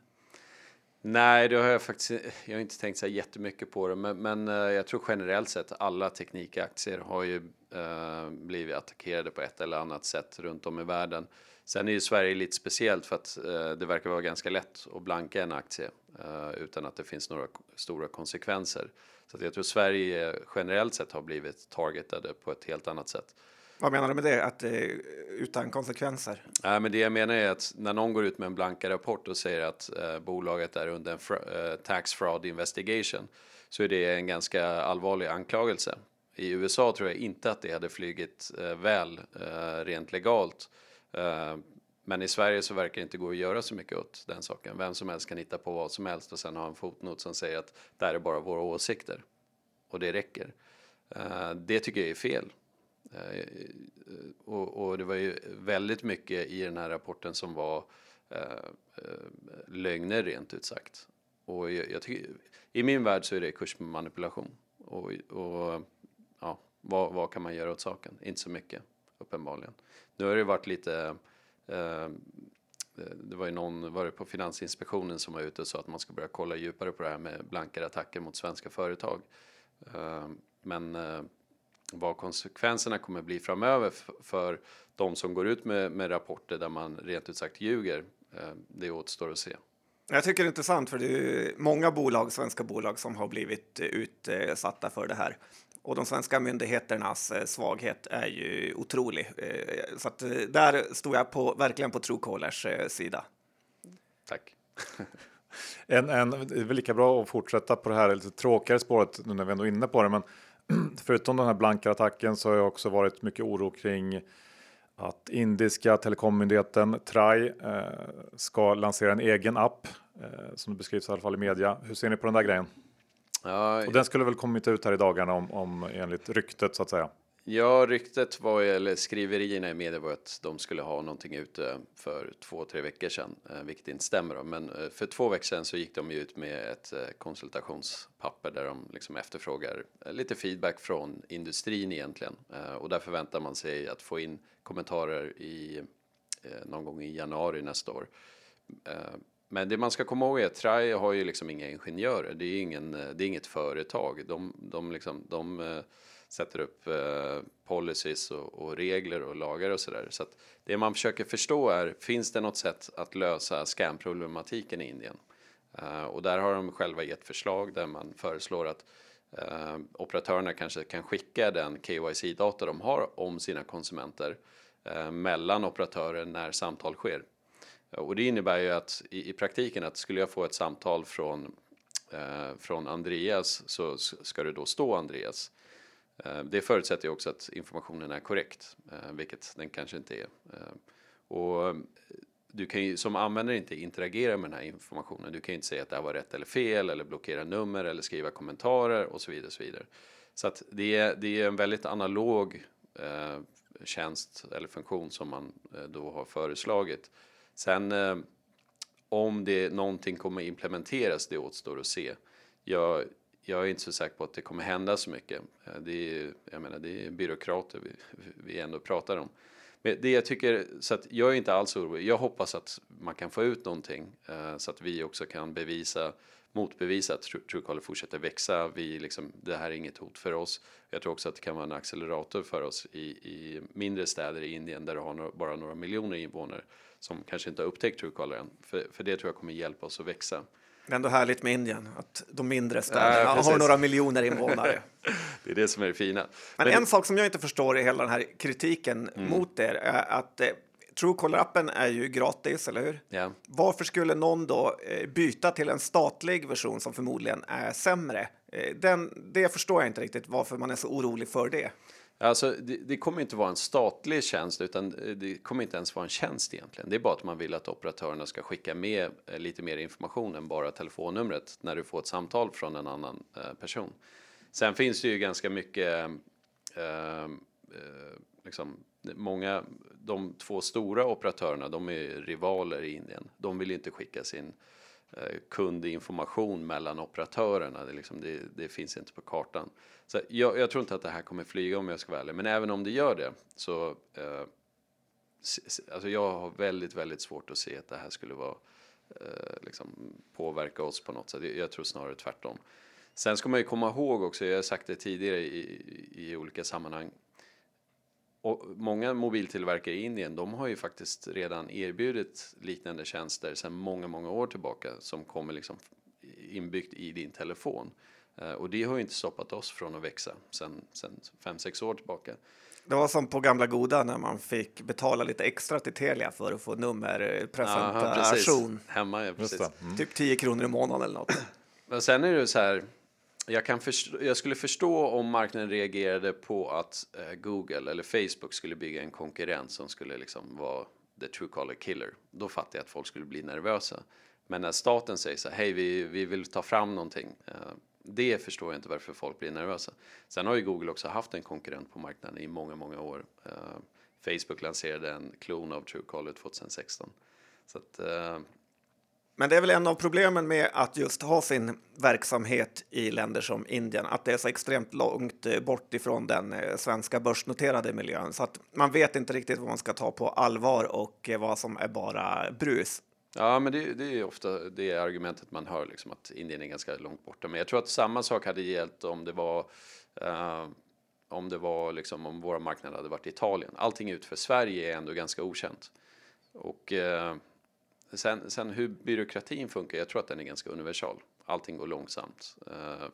Nej, det har jag faktiskt jag har inte tänkt så jättemycket på det, men, men eh, jag tror generellt sett alla teknikaktier har ju eh, blivit attackerade på ett eller annat sätt runt om i världen. Sen är ju Sverige lite speciellt för att eh, det verkar vara ganska lätt att blanka en aktie eh, utan att det finns några stora konsekvenser. Så jag tror Sverige generellt sett har blivit targetade på ett helt annat sätt. Vad menar du med det? Att eh, utan konsekvenser? Nej, men det jag menar är att när någon går ut med en blanka rapport och säger att eh, bolaget är under en fra- eh, tax fraud investigation så är det en ganska allvarlig anklagelse. I USA tror jag inte att det hade flygit eh, väl eh, rent legalt. Eh, men i Sverige så verkar det inte gå att göra så mycket åt den saken. Vem som helst kan hitta på vad som helst och sen ha en fotnot som säger att det här är bara våra åsikter. Och det räcker. Eh, det tycker jag är fel. Eh, eh, och, och, det var ju väldigt mycket i den här rapporten som var eh, lögner rent ut sagt. Och jag, jag tycker, i min värld så är det kursmanipulation. Och, och ja, vad, vad, kan man göra åt saken? Inte så mycket, uppenbarligen. Nu har det varit lite eh, det var ju någon, var det på Finansinspektionen som var ute och sa att man ska börja kolla djupare på det här med blankare attacker mot svenska företag. Men vad konsekvenserna kommer bli framöver för de som går ut med, med rapporter där man rent ut sagt ljuger, eh, det återstår att se. Jag tycker det är intressant för det är många bolag, svenska bolag som har blivit utsatta för det här. Och de svenska myndigheternas eh, svaghet är ju otrolig. Eh, så att där står jag på, verkligen på Truecallers sida. Tack. en, en, det är väl lika bra att fortsätta på det här lite tråkigare spåret nu när vi ändå är inne på det. Men förutom den här blanka attacken så har jag också varit mycket oro kring att indiska telekommyndigheten Trai eh, ska lansera en egen app eh, som det beskrivs i alla fall i media. Hur ser ni på den där grejen? Ja, och den skulle väl kommit ut här i dagarna om, om enligt ryktet så att säga. Ja, ryktet var, eller skriverierna i media var att de skulle ha någonting ute för två, tre veckor sedan, eh, vilket inte stämmer. Men eh, för två veckor sedan så gick de ut med ett eh, konsultationspapper där de liksom efterfrågar lite feedback från industrin egentligen. Och där förväntar man sig att få in kommentarer i någon gång i januari nästa år. Men det man ska komma ihåg är att Trai har ju liksom inga ingenjörer. Det är, ingen, det är inget företag. De, de, liksom, de sätter upp eh, policies och, och, regler och lagar och sådär. Så att det man försöker förstå är, finns det något sätt att lösa scamproblematiken i Indien? Eh, och där har de själva gett förslag där man föreslår att eh, operatörerna kanske kan skicka den KYC-data de har om sina konsumenter eh, mellan operatörer när samtal sker. Och det innebär ju att i, i, praktiken att skulle jag få ett samtal från, från Andreas så ska det då stå Andreas. Eh, det förutsätter ju också att informationen är korrekt, eh, vilket den kanske inte är. Eh, och du kan ju som användare inte interagera med den här informationen. Du kan ju inte säga att det här var rätt eller fel eller blockera nummer eller skriva kommentarer och så vidare. Och så vidare. så att det är, det är en väldigt analog eh, tjänst eller funktion som man eh, då har föreslagit. Sen eh, om det någonting kommer implementeras, det återstår att se. Jag, jag är inte så säker på att det kommer hända så mycket. Eh, det är, jag menar, det är byråkrater vi, vi ändå pratar om. Men det jag tycker, så att jag är inte alls orolig. Jag hoppas att man kan få ut någonting eh, så att vi också kan bevisa, motbevisa att Truecaller fortsätter växa. Vi liksom, det här är inget hot för oss. Jag tror också att det kan vara en accelerator för oss i, i mindre städer i Indien där du har no bara några miljoner invånare som kanske inte har upptäckt Truecaller än. För, för det tror jag kommer hjälpa oss att växa. Det är ändå härligt med Indien, att de mindre städerna ja, har några miljoner invånare. det är det som är det fina. Men, Men en sak som jag inte förstår i hela den här kritiken mm. mot er är att eh, Truecaller-appen är ju gratis, eller hur? Ja. Varför skulle någon då eh, byta till en statlig version som förmodligen är sämre? Eh, den, det förstår jag inte riktigt varför man är så orolig för det. Alltså, det, det, kommer inte vara en statlig tjänst utan eh, det kommer inte ens vara en tjänst egentligen. Det är bara att man vill att operatörerna ska skicka med eh, lite mer information än bara telefonnumret när du får ett samtal från en annan eh, person. Sen finns det ju ganska mycket, eh, eh, liksom, många, de två stora operatörerna, de är rivaler i Indien. De vill inte skicka sin Eh, Eh, kundinformation mellan operatörerna. Det, liksom, det, det, finns inte på kartan. Så jag, jag, tror inte att det här kommer flyga om jag ska vara ärlig. Men även om det gör det så eh, alltså jag har väldigt, väldigt svårt att se att det här skulle vara eh, liksom påverka oss på något sätt. Jag, jag tror snarare tvärtom. Sen ska man ju komma ihåg också, jag har sagt det tidigare i, i olika sammanhang, och många mobiltillverkare i Indien, de har ju faktiskt redan erbjudit liknande tjänster sedan många, många år tillbaka som kommer liksom inbyggt i din telefon. Eh, och det har ju inte stoppat oss från att växa sedan, sedan fem, sex år tillbaka. Det var som på gamla goda när man fick betala lite extra till Telia för att få nummerpresentation. Aha, Hemma, ja, precis. Mm. Typ 10 kronor i månaden eller något. Men sen är det så här, jag, kan förstå, jag skulle förstå om marknaden reagerade på att eh, Google eller Facebook skulle bygga en konkurrent som skulle liksom vara the true color killer. Då fattar jag att folk skulle bli nervösa. Men när staten säger så här, hej vi, vi vill ta fram någonting. Eh, det förstår jag inte varför folk blir nervösa. Sen har ju Google också haft en konkurrent på marknaden i många, många år. Eh, Facebook lanserade en klon av Truecaller 2016. Så att, eh, men det är väl en av problemen med att just ha sin verksamhet i länder som Indien, att det är så extremt långt eh, bort ifrån den eh, svenska börsnoterade miljön. Så att man vet inte riktigt vad man ska ta på allvar och eh, vad som är bara brus. Ja, men det, det är ofta det argumentet man hör, liksom, att Indien är ganska långt borta. Men jag tror att samma sak hade gällt om det var uh, om det var liksom om våra marknader hade varit i Italien. Allting utför Sverige är ändå ganska okänt. Och uh, Sen, sen hur byråkratin funkar, jag tror att den är ganska universal. Allting går långsamt. Eh,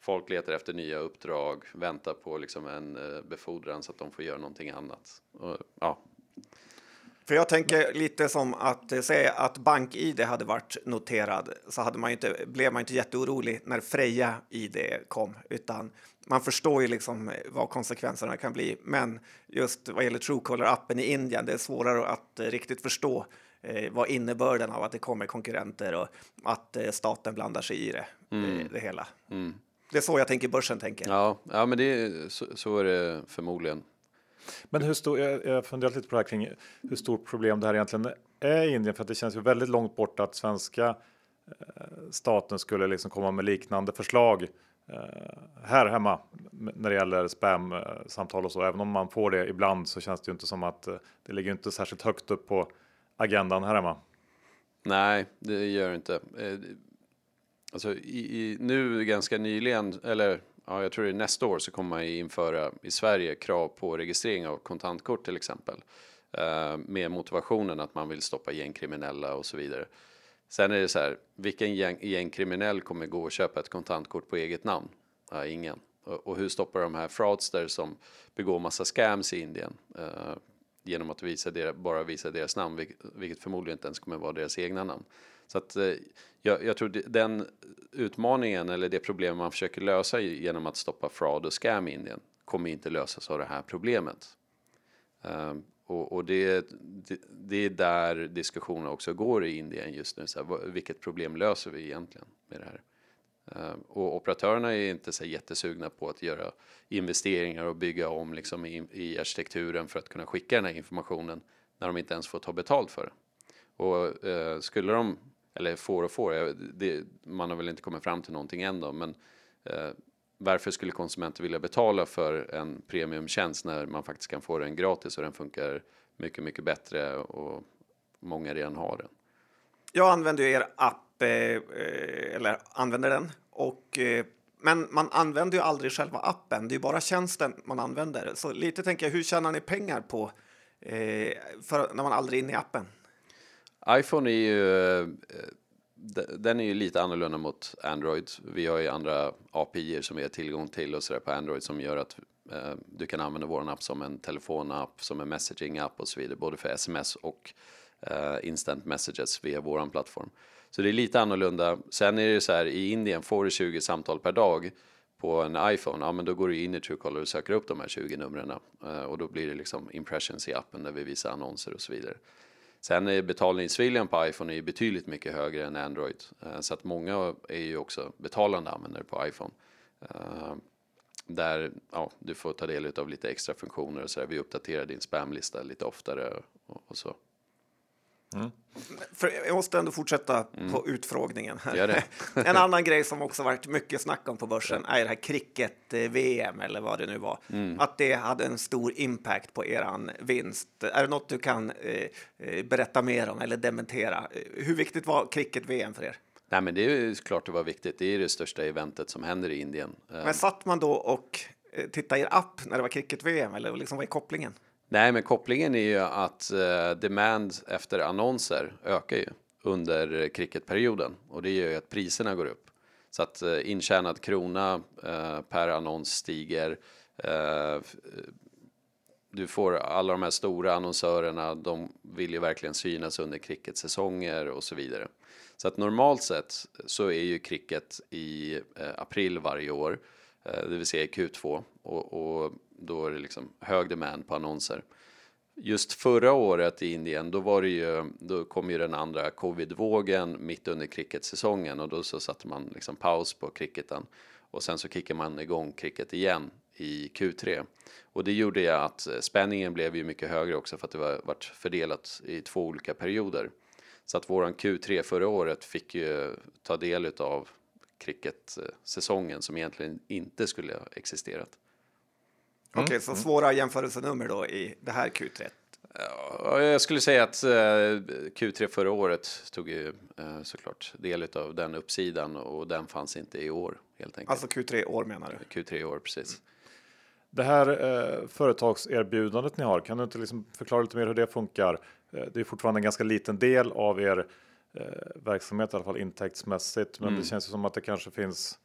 folk letar efter nya uppdrag, väntar på liksom en eh, befordran så att de får göra någonting annat. Ja. För jag tänker lite som att eh, säga att BankID hade varit noterad så hade man inte, blev man inte jätteorolig när Freja ID kom, utan man förstår ju liksom vad konsekvenserna kan bli. Men just vad gäller Truecaller-appen i Indien, det är svårare att riktigt förstå eh, vad innebörden av att det kommer konkurrenter och att eh, staten blandar sig i det, mm. det, det hela. Mm. Det är så jag tänker börsen tänker. Ja, ja men det så, så är det förmodligen. Men hur stor, jag, jag funderat lite på det här kring hur stort problem det här egentligen är i Indien, för att det känns ju väldigt långt bort att svenska eh, staten skulle liksom komma med liknande förslag eh, här hemma när det gäller spam-samtal och så. Även om man får det ibland så känns det ju inte som att eh, det ligger inte särskilt högt upp på agendan här hemma? Nej, det gör det inte. Eh, alltså, i, i, nu ganska nyligen, eller ja, jag tror det är nästa år så kommer man införa i Sverige krav på registrering av kontantkort till exempel. Eh, med motivationen att man vill stoppa gängkriminella och så vidare. Sen är det så här, vilken gäng, gängkriminell kommer gå och köpa ett kontantkort på eget namn? Ja, ingen. Och, och hur stoppar de här fraudster som begår massa scams i Indien? Uh, genom att visa deras, bara visa deras namn, vilket förmodligen inte ens kommer vara deras egna namn. Så att eh, jag, jag tror den utmaningen eller det problem man försöker lösa genom att stoppa fraud och scam i Indien kommer inte lösas av det här problemet. Ehm, och, och det, det, det, är där diskussionen också går i Indien just nu. Så här, vilket problem löser vi egentligen med det här? Ehm, och operatörerna är inte så jättesugna på att göra investeringar och bygga om liksom i, i arkitekturen för att kunna skicka den här informationen när de inte ens får ta betalt för det. Och eh, skulle de, eller får och får, det, man har väl inte kommit fram till någonting än då, men eh, varför skulle konsumenter vilja betala för en premiumtjänst när man faktiskt kan få den gratis och den funkar mycket, mycket bättre och många redan har den? Jag använder ju er app eh, eh, eller använder den. Och, eh, men man använder ju aldrig själva appen, det är bara tjänsten man använder. Så lite tänker jag, hur tjänar ni pengar på eh, för, när man aldrig är inne i appen? iPhone är ju eh, den är ju lite annorlunda mot Android. Vi har ju andra API som vi har tillgång till och sådär på Android som gör att eh, du kan använda vår app som en telefonapp, som en messaging-app och så vidare, både för sms och Eh, instant messages via vår plattform. Så det är lite annorlunda. Sen är det så här, i Indien får du 20 samtal per dag på en iPhone, ja men då går du in i Truecaller och söker upp de här 20 numren uh, och då blir det liksom impressions i appen där vi visar annonser och så vidare. Sen är betalningsviljan på iPhone är betydligt mycket högre än Android uh, så att många är ju också betalande användare på iPhone. Uh, där ja, du får ta del av lite extra funktioner och så där. Vi uppdaterar din spamlista lite oftare och, och så. För jag måste ändå fortsätta på utfrågningen. Här. Gör det. en annan grej som också varit mycket snack om på börsen är det här cricket-VM eller vad det nu var. Att det hade en stor impact på eran vinst. Är det något du kan eh, eh, berätta mer om eller dementera? Hur viktigt var cricket-VM för er? Nej, men det är ju klart det var viktigt. Det är det största eventet som händer i Indien. Men satt man då och eh, tittade i er app när det var cricket-VM eller liksom, vad är kopplingen? Nej, men kopplingen är ju att eh, demand efter annonser ökar ju under cricketperioden och det gör ju att priserna går upp. Så att eh, intjänad krona eh, per annons stiger. Eh, eh, du får alla de här stora annonsörerna, de vill ju verkligen synas under cricketsäsonger och så vidare. Så att normalt sett så är ju cricket i eh, april varje år, eh, det vill säga i Q2 och, och då är det liksom hög demand på annonser. Just förra året i Indien, då var det ju, då kom ju den andra covidvågen mitt under cricketsäsongen och då så satte man liksom paus på cricketen och sen så kickade man igång cricket igen i Q3 och det gjorde ju att eh, spänningen blev ju mycket högre också för att det var vart fördelat i två olika perioder. Så att våran Q3 förra året fick ju ta del av cricket-säsongen som egentligen inte skulle ha existerat. Okej, så svåra jämförelsenummer då i det här Q3. Ja, jag skulle säga att eh, Q3 förra året tog ju eh, såklart del av den uppsidan och den fanns inte i år helt enkelt. Alltså Q3 år menar du? Q3 i år precis. Det här eh, företagserbjudandet ni har, kan du inte liksom förklara lite mer hur det funkar? Eh, det är fortfarande en ganska liten del av er eh, verksamhet, i alla fall intäktsmässigt, men det känns ju som att det kanske finns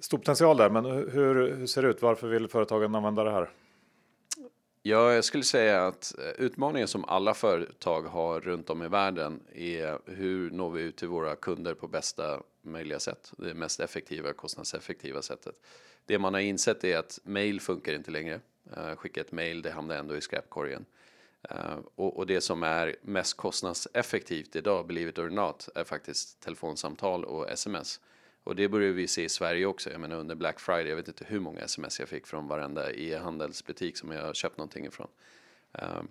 stor potential där. Men hur, hur ser det ut? Varför vill företagen använda det här? Ja, jag skulle säga att eh, utmaningen som alla företag har runt om i världen är hur når vi ut till våra kunder på bästa möjliga sätt, det mest effektiva, kostnadseffektiva sättet. Det man har insett är att mail funkar inte längre. Eh, skicka ett mail, det hamnar ändå i skräpkorgen. Eh, och det som är mest kostnadseffektivt idag, believe it or not, är faktiskt telefonsamtal och sms. Och det börjar vi se i Sverige också. Jag menar under Black Friday, jag vet inte hur många sms jag fick från varenda e-handelsbutik som jag har köpt någonting ifrån. Um,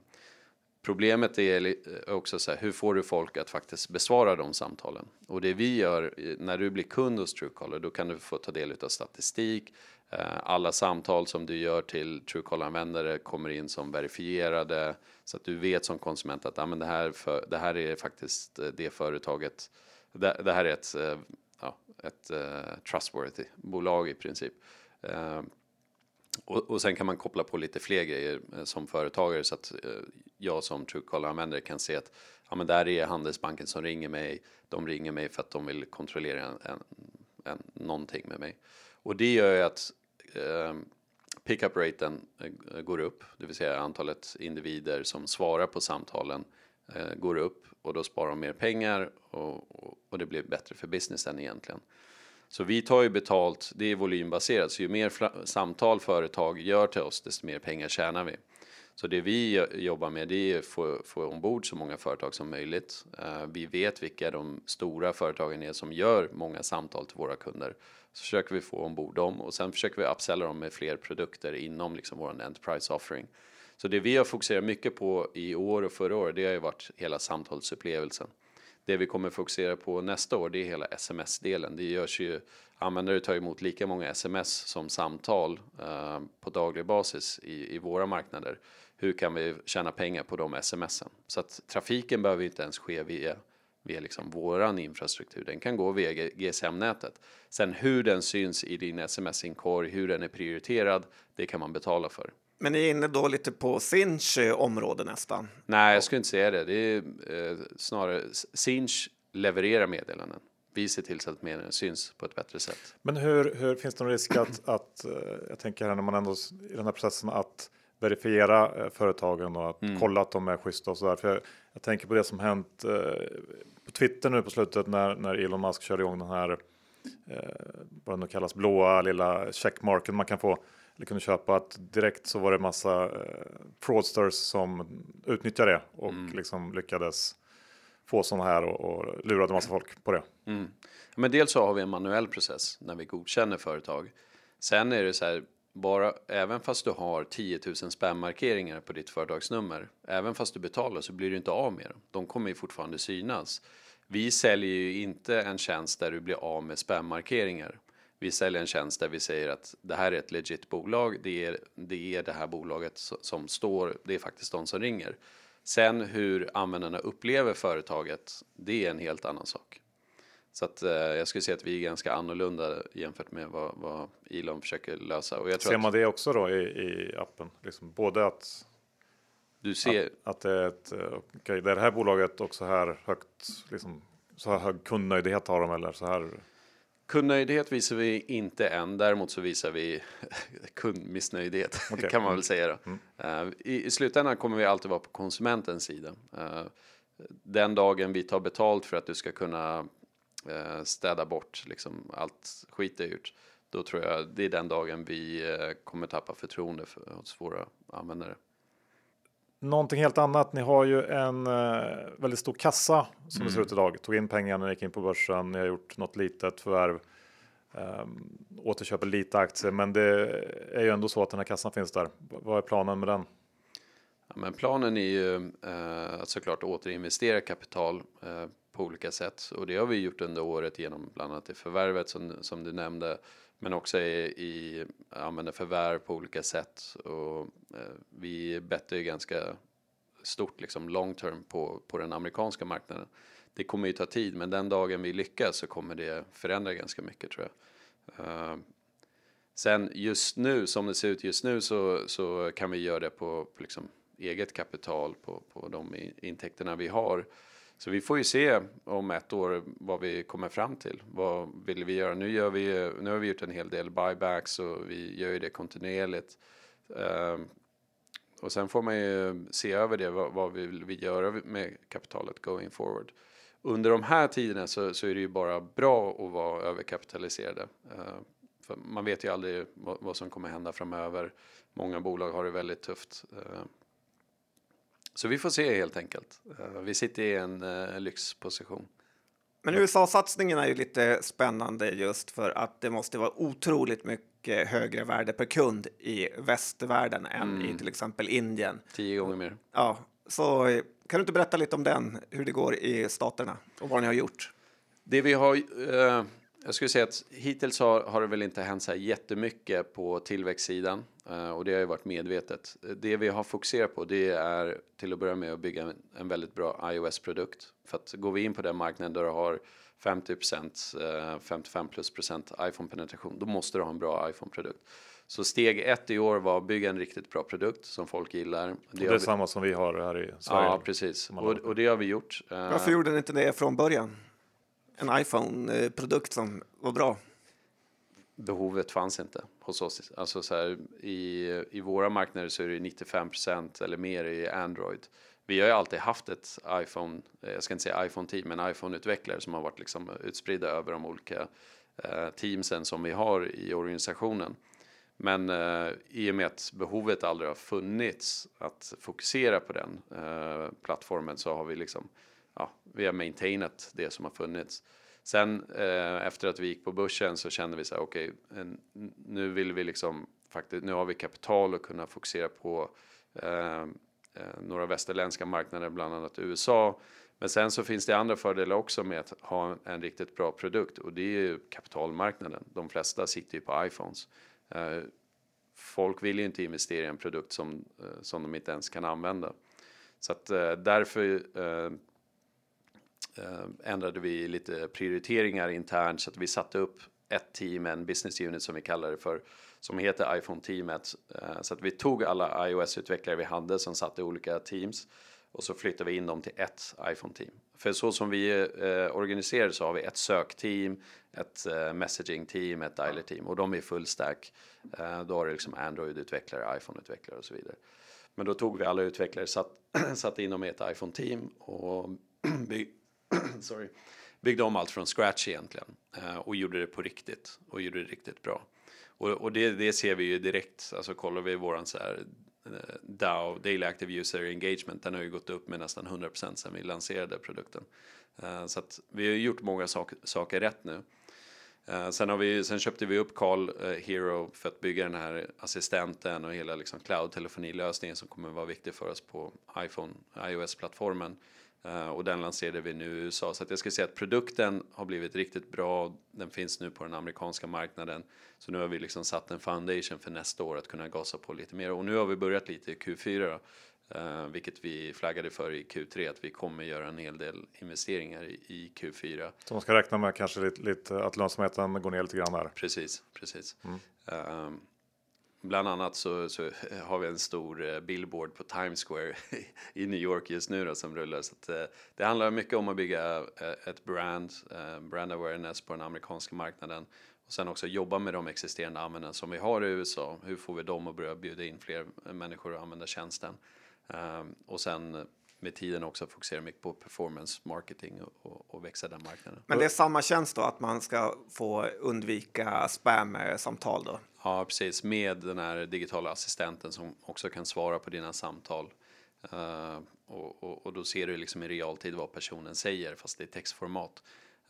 Problemet är också så här, hur får du folk att faktiskt besvara de samtalen? Och det vi gör, när du blir kund hos Truecaller, då kan du få ta del av statistik. Ehm, alla samtal som du gör till Truecaller-användare kommer in som verifierade, så att du vet som konsument att ah, men det, här för, det här är faktiskt eh, det företaget, det, det här är ett, eh, ja, ett eh, trustworthy bolag i princip. Eh, och, och sen kan man koppla på lite fler grejer eh, som företagare så att eh, jag som Truecaller-användare kan se att ja, men där är Handelsbanken som ringer mig. De ringer mig för att de vill kontrollera en, en, en, någonting med mig. Och det gör ju att eh, pickup-raten eh, går upp, det vill säga antalet individer som svarar på samtalen eh, går upp och då sparar de mer pengar och, och, och det blir bättre för businessen egentligen. Så vi tar ju betalt, det är volymbaserat, så ju mer samtal företag gör till oss, desto mer pengar tjänar vi. Så det vi jobbar med det är att få, få ombord så många företag som möjligt. Uh, vi vet vilka de stora företagen är som gör många samtal till våra kunder. Så försöker vi få ombord dem och sen försöker vi upsella dem med fler produkter inom liksom vår enterprise offering. Så det vi har fokuserat mycket på i år och förra året, det har ju varit hela samtalsupplevelsen. Det vi kommer fokusera på nästa år, det är hela sms-delen. Det görs ju, användare tar emot lika många sms som samtal eh, på daglig basis i, i våra marknader. Hur kan vi tjäna pengar på de smsen? Så att trafiken behöver inte ens ske via, via liksom våran infrastruktur. Den kan gå via GSM-nätet. Sen hur den syns i din sms-inkorg, hur den är prioriterad, det kan man betala för. Men ni är inne då lite på Sinch område nästan. Nej, jag skulle inte säga det. Det är eh, snarare Sinch levererar meddelanden. Vi ser till så att meddelanden syns på ett bättre sätt. Men hur, hur finns det någon risk att, att eh, jag tänker här när man ändå i den här processen att verifiera eh, företagen och att kolla att de är schyssta och så där. För jag, jag tänker på det som hänt eh, på Twitter nu på slutet när, när Elon Musk körde igång den här eh, vad det nu kallas blåa lilla checkmarken man kan få eller kunde köpa att direkt så var det massa eh, fraudsters som utnyttjade det och liksom lyckades få sådana här och, och lurade massa folk på det. Men dels så har vi en manuell process när vi godkänner företag. Sen är det så här, bara, även fast du har 10 000 spammarkeringar på ditt företagsnummer, även fast du betalar så blir du inte av med dem. De kommer ju fortfarande synas. Vi säljer ju inte en tjänst där du blir av med spammarkeringar. Vi säljer en tjänst där vi säger att det här är ett legit bolag. Det är det, är det här bolaget som står. Det är faktiskt de som ringer. Sen hur användarna upplever företaget, det är en helt annan sak. Så att eh, jag skulle säga att vi är ganska annorlunda jämfört med vad, vad Elon försöker lösa. Och jag tror Ser att man det också då i, i appen? Liksom både att, du ser, att, att det är ett, eh, det är det här bolaget och så här högt, liksom, så här hög kundnöjdhet har de eller så här. Kundnöjdhet visar vi inte än, däremot så visar vi kundmissnöjdhet Okej. kan man väl säga. Då. Eh, I, I slutändan kommer vi alltid vara på konsumentens sida. Eh, den dagen vi tar betalt för att du ska kunna eh, städa bort liksom allt skit du gjort, då tror jag det är den dagen vi kommer tappa förtroende för, hos våra användare. Någonting helt annat. Ni har ju en eh, väldigt stor kassa som det ser Mm. ut idag. Tog in pengar när ni gick in på börsen. Ni har gjort något litet förvärv. Um, återköper lite aktier, men det är ju ändå så att den här kassan finns där. Vad är planen med den? Ja, men planen är ju eh, att såklart återinvestera kapital eh, på olika sätt och det har vi gjort under året genom bland annat det förvärvet som, som du nämnde men också i, i använda förvärv på olika sätt och eh, vi bettar ju ganska stort liksom long term på, på den amerikanska marknaden. Det kommer ju ta tid men den dagen vi lyckas så kommer det förändra ganska mycket tror jag. Eh, Sen just nu, som det ser ut just nu, så, så kan vi göra det på, på liksom eget kapital, på, på de intäkterna vi har. Så vi får ju se om ett år vad vi kommer fram till. Vad vill vi göra? Nu, gör vi, nu har vi gjort en hel del buybacks och vi gör ju det kontinuerligt. Ehm, och sen får man ju se över det, vad, vad vill vi göra med kapitalet going forward. Under de här tiderna så, så är det ju bara bra att vara överkapitaliserade. Uh, för man vet ju aldrig vad, vad som kommer hända framöver. Många bolag har det väldigt tufft. Uh, så vi får se helt enkelt. Eh, Vi sitter i en eh, lyxposition. Men USA-satsningen är ju lite spännande just för att det måste vara otroligt mycket högre värde per kund i västvärlden än i till exempel Indien. Tio gånger mer. Ja, så kan du inte berätta lite om den, hur det går i staterna och vad ni har gjort? Det vi har, eh, jag skulle säga att hittills har, har det väl inte hänt så här jättemycket på tillväxtsidan eh, och det har ju varit medvetet. Det vi har fokuserat på det är till att börja med att bygga en, en väldigt bra iOS-produkt. För att går vi in på den marknaden där du har 50 eh, 55 plus procent iPhone-penetration, då måste du ha en bra iPhone-produkt. Så steg ett i år var att bygga en riktigt bra produkt som folk gillar. Det det är vi- samma som vi har här i Sverige. Ja, precis. Och, och det har vi gjort. Eh, Varför gjorde ni inte det från början? En iPhone-produkt som var bra. behovet fanns inte hos oss. Alltså så här, i, I våra marknader så är det 95% eller mer i Android. Vi har ju alltid haft ett iPhone, eh, jag ska inte säga iPhone-team, men iPhone-utvecklare som har varit liksom utspridda över de olika eh, teamsen som vi har i organisationen. Men eh, i och med att behovet aldrig har funnits att fokusera på den eh, plattformen så har vi liksom, ja, vi har maintainat det som har funnits. Sen eh, efter att vi gick på börsen så kände vi så här, okej, okay, nu vill vi liksom faktiskt, nu har vi kapital att kunna fokusera på eh, eh några västerländska marknader, bland annat USA. Men sen så finns det andra fördelar också med att ha en, riktigt bra produkt och det är ju kapitalmarknaden. De flesta sitter ju på iPhones. Eh, folk vill ju inte investera i en produkt som, eh, som de inte ens kan använda. Så att eh, därför eh, Eh, ändrade vi lite prioriteringar internt så att vi satte upp ett team, en business unit som vi kallar det för, som heter iPhone-teamet. Eh, så att vi tog alla iOS-utvecklare vi hade som satt i olika teams och så flyttade vi in dem till ett iPhone-team. För så som vi eh, organiserar så har vi ett sökteam, ett eh, messaging-team, ett dialer-team och de är full stack. Eh, då har du liksom Android-utvecklare, iPhone-utvecklare och så vidare. Men då tog vi alla utvecklare, satt, satte in dem i ett iPhone-team och by, sorry, byggde om allt från scratch egentligen eh, och gjorde det på riktigt och gjorde det riktigt bra. Och, och det, det ser vi ju direkt, alltså kollar vi våran så här eh, DAO, Daily Active User Engagement, den har ju gått upp med nästan 100% sedan vi lanserade produkten. Eh, Så att vi har gjort många sak, saker rätt nu. Eh, sen, har vi, sen köpte vi upp Call eh, Hero för att bygga den här assistenten och hela liksom cloud-telefonilösningen som kommer vara viktig för oss på iPhone, iOS-plattformen. Eh, och den lanserade vi nu i USA. Så att jag ska säga att produkten har blivit riktigt bra. Den finns nu på den amerikanska marknaden. Så nu har vi liksom satt en foundation för nästa år att kunna gasa på lite mer. Och nu har vi börjat lite i Q4 då. Uh, vilket vi flaggade för i Q3 att vi kommer göra en hel del investeringar i, i Q4. Så man ska räkna med kanske lite, lite att lönsamheten går ner lite grann där. Precis, precis. Mm. Uh, bland annat så, så, har vi en stor eh, billboard på Times Square i New York just nu då, som rullar. Så att, eh, det handlar mycket om att bygga eh, ett brand, brand awareness på den amerikanska marknaden och sen också jobba med de existerande användarna som vi har i USA. Hur får vi dem att börja bjuda in fler människor att använda tjänsten? Ehm, och sen med tiden också fokusera mycket på performance marketing och, och, och, växa den marknaden. Men det är samma tjänst då, att man ska få undvika spam-samtal då? Ja, precis. Med den här digitala assistenten som också kan svara på dina samtal. Uh, och, och, då ser du liksom i realtid vad personen säger, fast det är textformat.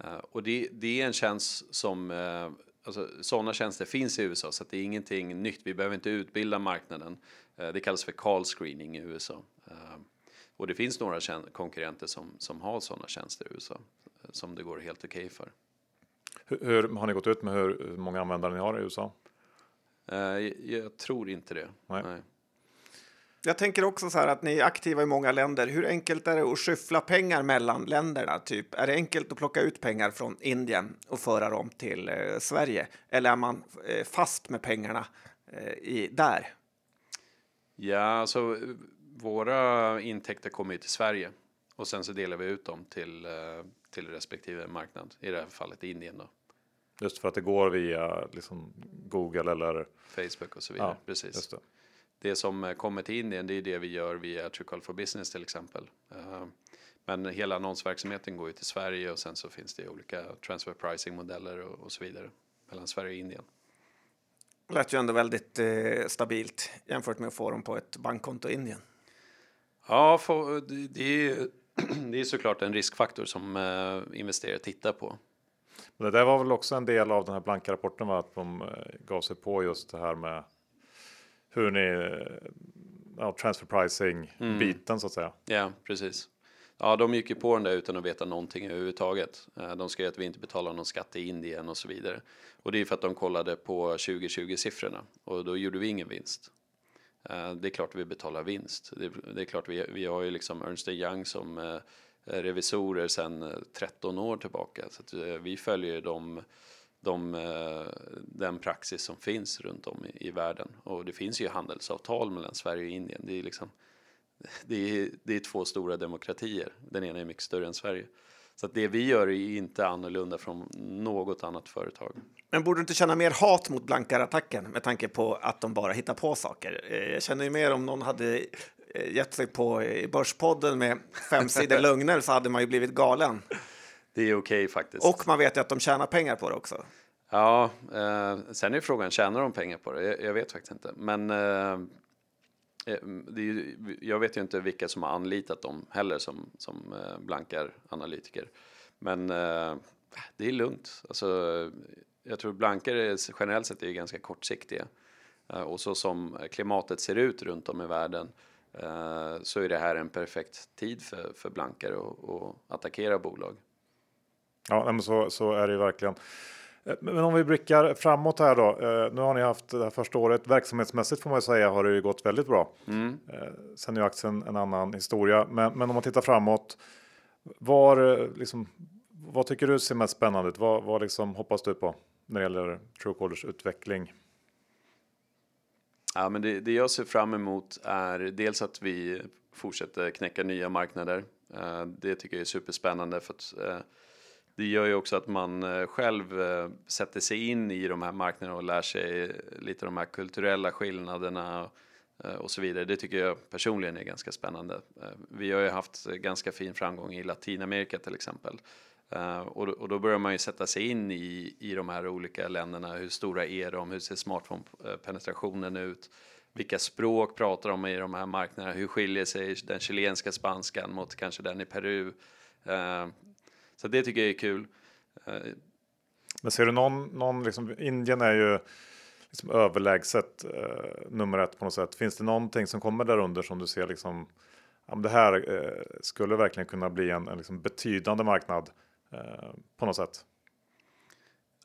Uh, och det, det, är en tjänst som uh, Alltså, sådana tjänster finns i USA så det är ingenting nytt. Vi behöver inte utbilda marknaden. Uh, det kallas för call screening i USA. Och det finns några konkurrenter som, som har sådana tjänster i USA som det går helt okej okay för. Hur, hur, har ni gått ut med hur många användare ni har i USA? Jag tror inte det. Nej. Nej. Jag tänker också så här att ni är aktiva i många länder. Hur enkelt är det att skyffla pengar mellan länderna? Typ, är det enkelt att plocka ut pengar från Indien och föra dem till eh, Sverige? Eller är man eh, fast med pengarna eh, i, där? Ja, alltså våra intäkter kommer ju till Sverige och sen så delar vi ut dem till, eh, till respektive marknad. I det här fallet Indien då. Just för att det går via liksom Google eller Facebook och så vidare. Ja, Precis det som eh, kommer till Indien, det är det vi gör via Truecaller for Business till exempel. Eh, men hela annonsverksamheten går ju till Sverige och sen så finns det olika transfer pricing modeller och, och så vidare mellan Sverige och Indien. Det lät ju ändå väldigt eh, stabilt jämfört med att få dem på ett bankkonto i Indien. Ja, för, det, är, det är såklart en riskfaktor som eh, investerare tittar på. Men det där var väl också en del av den här blanka rapporten, va? att de eh, gav sig på just det här med hur ni, ja, transfer pricing mm. biten så att säga. Ja, precis. Ja, de gick ju på den där utan att veta någonting överhuvudtaget. Eh, de skrev att vi inte betalar någon skatt i Indien och så vidare. Och det är för att de kollade på 2020-siffrorna och då gjorde vi ingen vinst. Eh, det är klart vi betalar vinst. Det är klart vi, vi har ju liksom Ernst Young som eh, Eh, revisorer sedan eh, 13 år tillbaka. Så eh, vi följer de de, den praxis som finns runt om i, i, världen. Och det finns ju handelsavtal mellan Sverige och Indien. Det är, liksom, det är, det är två stora demokratier. Den ena är mycket större än Sverige. Så att det vi gör är inte annorlunda från något annat företag. Men borde du inte känna mer hat mot blankarattacken med tanke på att de bara hittar på saker? Jag känner ju mer om någon hade gett sig på i Börspodden med fem sidor lögner så hade man ju blivit galen. Det är okej okay, faktiskt. Och man vet ju att de tjänar pengar på det också. Ja, eh, sen är frågan, tjänar de pengar på det? Jag, jag vet faktiskt inte. Men eh, eh ju, jag vet ju inte vilka som har anlitat dem heller som, som eh, blankar analytiker. Men eh, det är lugnt. Alltså, jag tror blankare generellt sett är ganska kortsiktiga. Eh, och så som klimatet ser ut runt om i världen så är det här en perfekt tid för, för blankare att attackera bolag. Ja, men så, så är det ju verkligen. Eh, men om vi blickar framåt här då. Eh, nu har ni haft det här första året. Verksamhetsmässigt får man säga har det ju gått väldigt bra. Mm. Eh, sen är ju aktien en annan historia. Men, men om man tittar framåt. Var, liksom, vad tycker du ser mest spännande ut? Vad, vad liksom hoppas du på när det gäller Truecallers utveckling? Ja, men det, det jag ser fram emot är dels att vi fortsätter knäcka nya marknader. Eh, det tycker jag är superspännande för att eh, det gör ju också att man eh, själv sätter sig in i de här marknaderna och lär sig lite de här kulturella skillnaderna och så vidare. Det tycker jag personligen är ganska spännande. Vi har ju haft ganska fin framgång i Latinamerika till exempel. Eh, och då börjar man ju sätta sig in i, i de här olika länderna. Hur stora är de? Hur ser smartphone-penetrationen ut? Vilka språk pratar de i de här marknaderna? Hur skiljer sig den chilenska spanskan mot kanske den i Peru? Eh, så det tycker jag är kul. Uh, Men ser du någon, någon liksom, Indien är ju liksom överlägset eh, nummer ett på något sätt. Finns det någonting som kommer där under som du ser liksom, ja, det här eh, skulle verkligen kunna bli en, en liksom betydande marknad eh, på något sätt?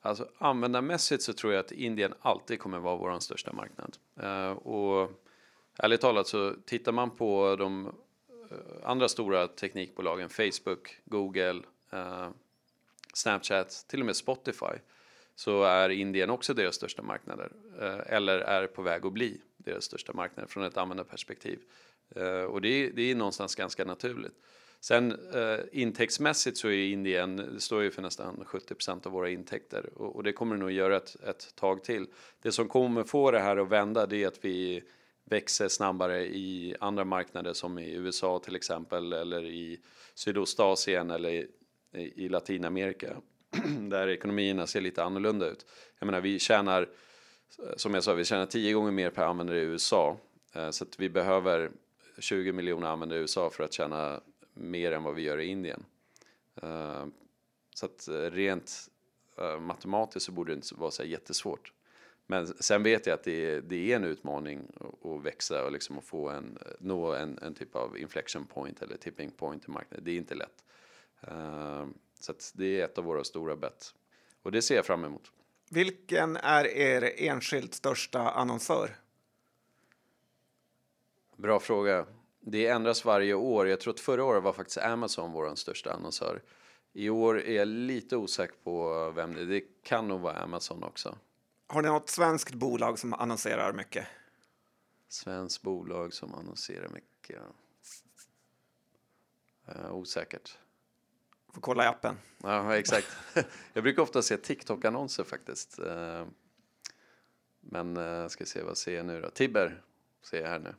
Alltså användarmässigt så tror jag att Indien alltid kommer vara vår största marknad. Eh, och ärligt talat så tittar man på de eh, andra stora teknikbolagen, Facebook, Google, eh, Snapchat, till och med Spotify, så är Indien också deras största marknader. Eh, eller är på väg att bli deras största marknader från ett användarperspektiv. Eh, och det är, det är någonstans ganska naturligt. Sen eh, intäktsmässigt så är Indien, det står ju för nästan 70% av våra intäkter och, och, det kommer nog göra ett, ett tag till. Det som kommer få det här att vända det är att vi växer snabbare i andra marknader som i USA till exempel eller i Sydostasien eller i, i Latinamerika där ekonomierna ser lite annorlunda ut. Jag menar, vi tjänar, som jag sa, vi tjänar tio gånger mer per användare i USA eh, så att vi behöver 20 miljoner användare i USA för att tjäna mer än vad vi gör i Indien. Uh, så att uh, rent uh, matematiskt så borde det inte vara så jättesvårt. Men sen vet jag att det är, det är en utmaning att växa och liksom att få en, nå en, en typ av inflection point eller tipping point i marknaden. Det är inte lätt. så det är ett av våra stora bett. Och det ser jag fram emot. Vilken är er enskilt största annonsör? Bra fråga. Det ändras varje år. Jag tror att förra året var faktiskt Amazon vår största annonsör. I år är jag lite osäker på vem det är. Det kan nog vara Amazon också. Har ni något svenskt bolag som annonserar mycket? Svenskt bolag som annonserar mycket? Uh, osäkert. Får kolla i appen. Ja, exakt. jag brukar ofta se TikTok-annonser faktiskt. Uh, men uh, ska se, vad ser jag nu då? Tibber ser jag här nu.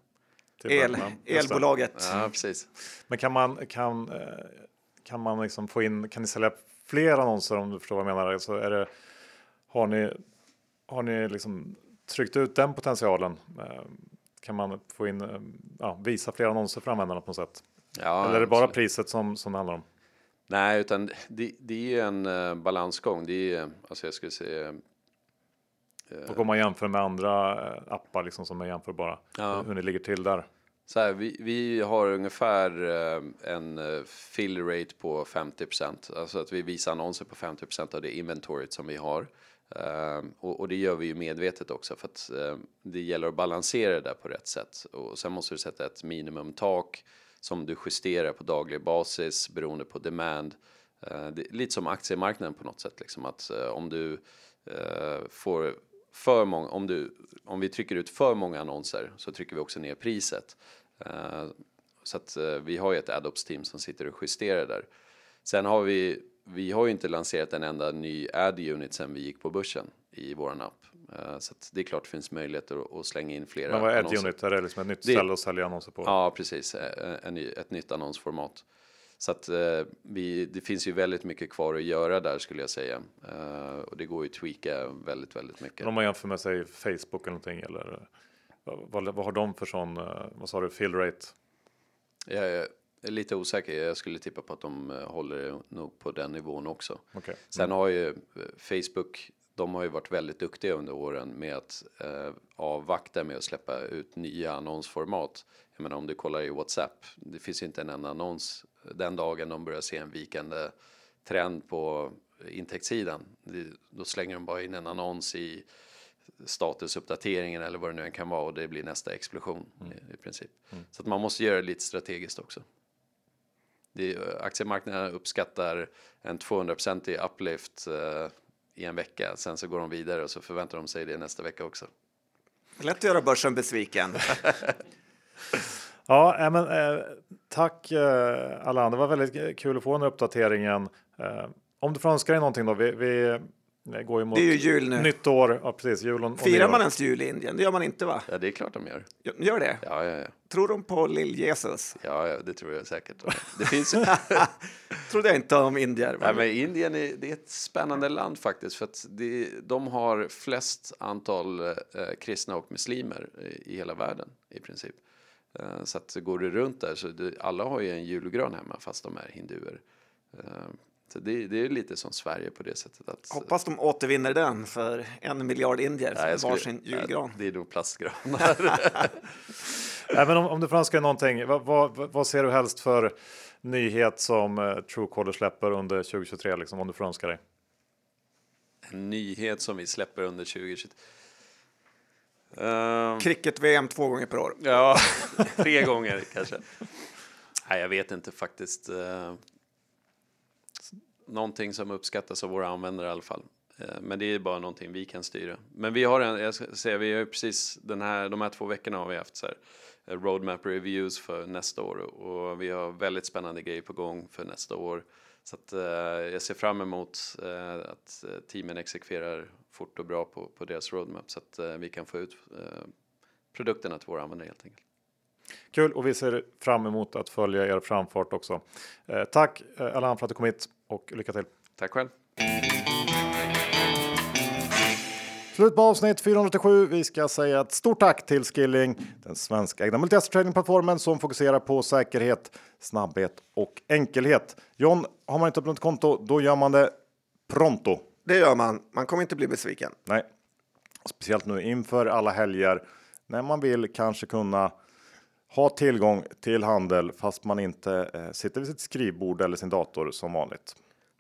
El, elbolaget. Ja, precis. Men kan man, kan, eh, kan man liksom få in, kan ni sälja fler annonser om du förstår vad jag menar? Alltså är det, har ni, har ni liksom tryckt ut den potentialen? Eh, kan man få in, eh, ja, visa fler annonser för användarna på något sätt? Ja, Eller är det bara absolut. priset som, som det handlar om? Nej, utan det, det är en uh, balansgång. Det är, alltså jag skulle säga, och om man jämför med andra appar liksom som är jämförbara, ja. hur ni ligger till där? Så här, vi, vi har ungefär eh, en eh, fill rate på 50% alltså att vi visar annonser på 50% av det inventoriet som vi har. Eh, och, och, det gör vi ju medvetet också för att det gäller att balansera det där på rätt sätt. Och sen måste du sätta ett minimumtak som du justerar på daglig basis beroende på demand. Det är lite som aktiemarknaden på något sätt, liksom att om du får för många, om, du, om vi trycker ut för många annonser så trycker vi också ner priset. Uh, så att uh, vi har ju ett AdOps team som sitter och justerar där. Sen har vi, vi har ju inte lanserat en enda ny ad unit sen vi gick på börsen i våran app. Uh, så det är klart det finns möjligheter att, att slänga in flera Men vad är ad unit? Är det liksom ett nytt ställe att sälja annonser på? Ja, precis. En, ett nytt annonsformat. Så att eh, vi, det finns ju väldigt mycket kvar att göra där skulle jag säga. Eh, och det går ju att tweaka väldigt, väldigt mycket. Men om man jämför med sig Facebook eller någonting eller vad, vad har de för sån, eh, vad sa du, fill rate? Jag är lite osäker. Jag skulle tippa på att de eh, håller nog på den nivån också. Okay. Mm. Sen har ju eh, Facebook de har ju varit väldigt duktiga under åren med att eh, avvakta med att släppa ut nya annonsformat. Jag menar om du kollar i WhatsApp, det finns inte en enda annons den dagen de börjar se en vikande trend på intäktssidan. Då slänger de bara in en annons i statusuppdateringen eller vad det nu än kan vara och det blir nästa explosion mm. i, i, princip. Mm. Så att man måste göra det lite strategiskt också. Det, aktiemarknaden uppskattar en 200% uplift eh, i en vecka. Sen så går de vidare och så förväntar de sig det nästa vecka också. Lätt att göra börsen besviken. ja, men, eh, tack eh, Allan. Det var väldigt kul att få den här uppdateringen. Eh, om du får önska dig någonting då. Vi, vi det går ju mot det är ju jul nu. Nytt år, ja precis. Jul och, Firar man ens jul i Indien? Det gör man inte va? Ja, det är klart de gör. Gör det? Ja, ja, ja. Tror de på lill-Jesus? Ja, ja, det tror jag säkert. Det finns Trodde jag inte om indier. Men... men Indien är, det är ett spännande land faktiskt för att det, de har flest antal eh, kristna och muslimer i, i hela världen i princip. Eh, så att går du runt där så det, alla har ju en julgran hemma fast de är hinduer. Eh, att det, det är lite som Sverige på det sättet. Att, Hoppas de återvinner den för en miljard indier Nej, skulle- varsin julgran. Ja, det är nog plastgranar. Även om, om du dig någonting, vad, vad, vad ser du helst för nyhet som eh, Truecaller släpper under 2023? Liksom, om du får önska dig. en nyhet som vi släpper under 2023. Ehm, Cricket-VM två gånger per år. Ja, tre gånger kanske. Nej, jag vet inte faktiskt. Någonting som uppskattas av våra användare i alla fall. Eh, men det är bara någonting vi kan styra. Men vi har en, jag ska säga, vi har ju precis den här, de här två veckorna har vi haft så här eh, roadmap reviews för nästa år och vi har väldigt spännande grejer på gång för nästa år. Så att, eh, jag ser fram emot eh, att eh, teamen exekverar fort och bra på, på deras roadmap så att eh, vi kan få ut produkterna till våra användare helt enkelt. Kul och vi ser fram emot att följa er framfart också. Tack Allan för att du kom hit och lycka till. Tack själv. Slut på avsnitt 487. Vi ska säga ett stort tack till Skilling, den svenskägda multitest-tradingplattformen som fokuserar på säkerhet, snabbhet och enkelhet. John, har man inte öppnat ett konto, då gör man det pronto. Det gör man. Man kommer inte bli besviken. Nej, speciellt nu inför alla helger när man vill kanske kunna ha tillgång till handel fast man inte eh, sitter vid sitt skrivbord eller sin dator som vanligt.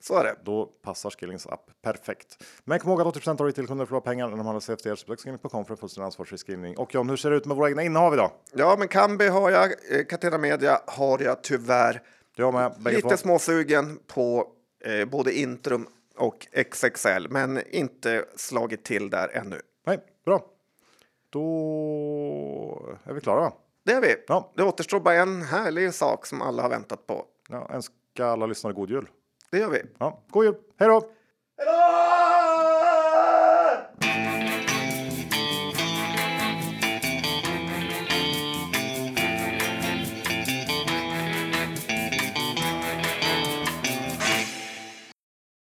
Så är det. Då passar Skillings app perfekt. Men kom ihåg att 80% av retailkunder förlorar pengar när de handlar CFDR. Så besök skilling.com för en fullständig ansvarsfri skrivning. Och John, hur ser det ut med våra egna innehav idag? Ja, men Kambi har jag, eh, Catena Media har jag tyvärr. Jag med, Lite två. småsugen på eh, både Intrum och XXL, men inte slagit till där ännu. Nej, bra. Då är vi klara va? Det är vi. Ja. Det återstår bara en härlig sak som alla har väntat på. Ja, önska alla lyssnare god jul. Det gör vi. Ja, god jul. Hej då! Hej då!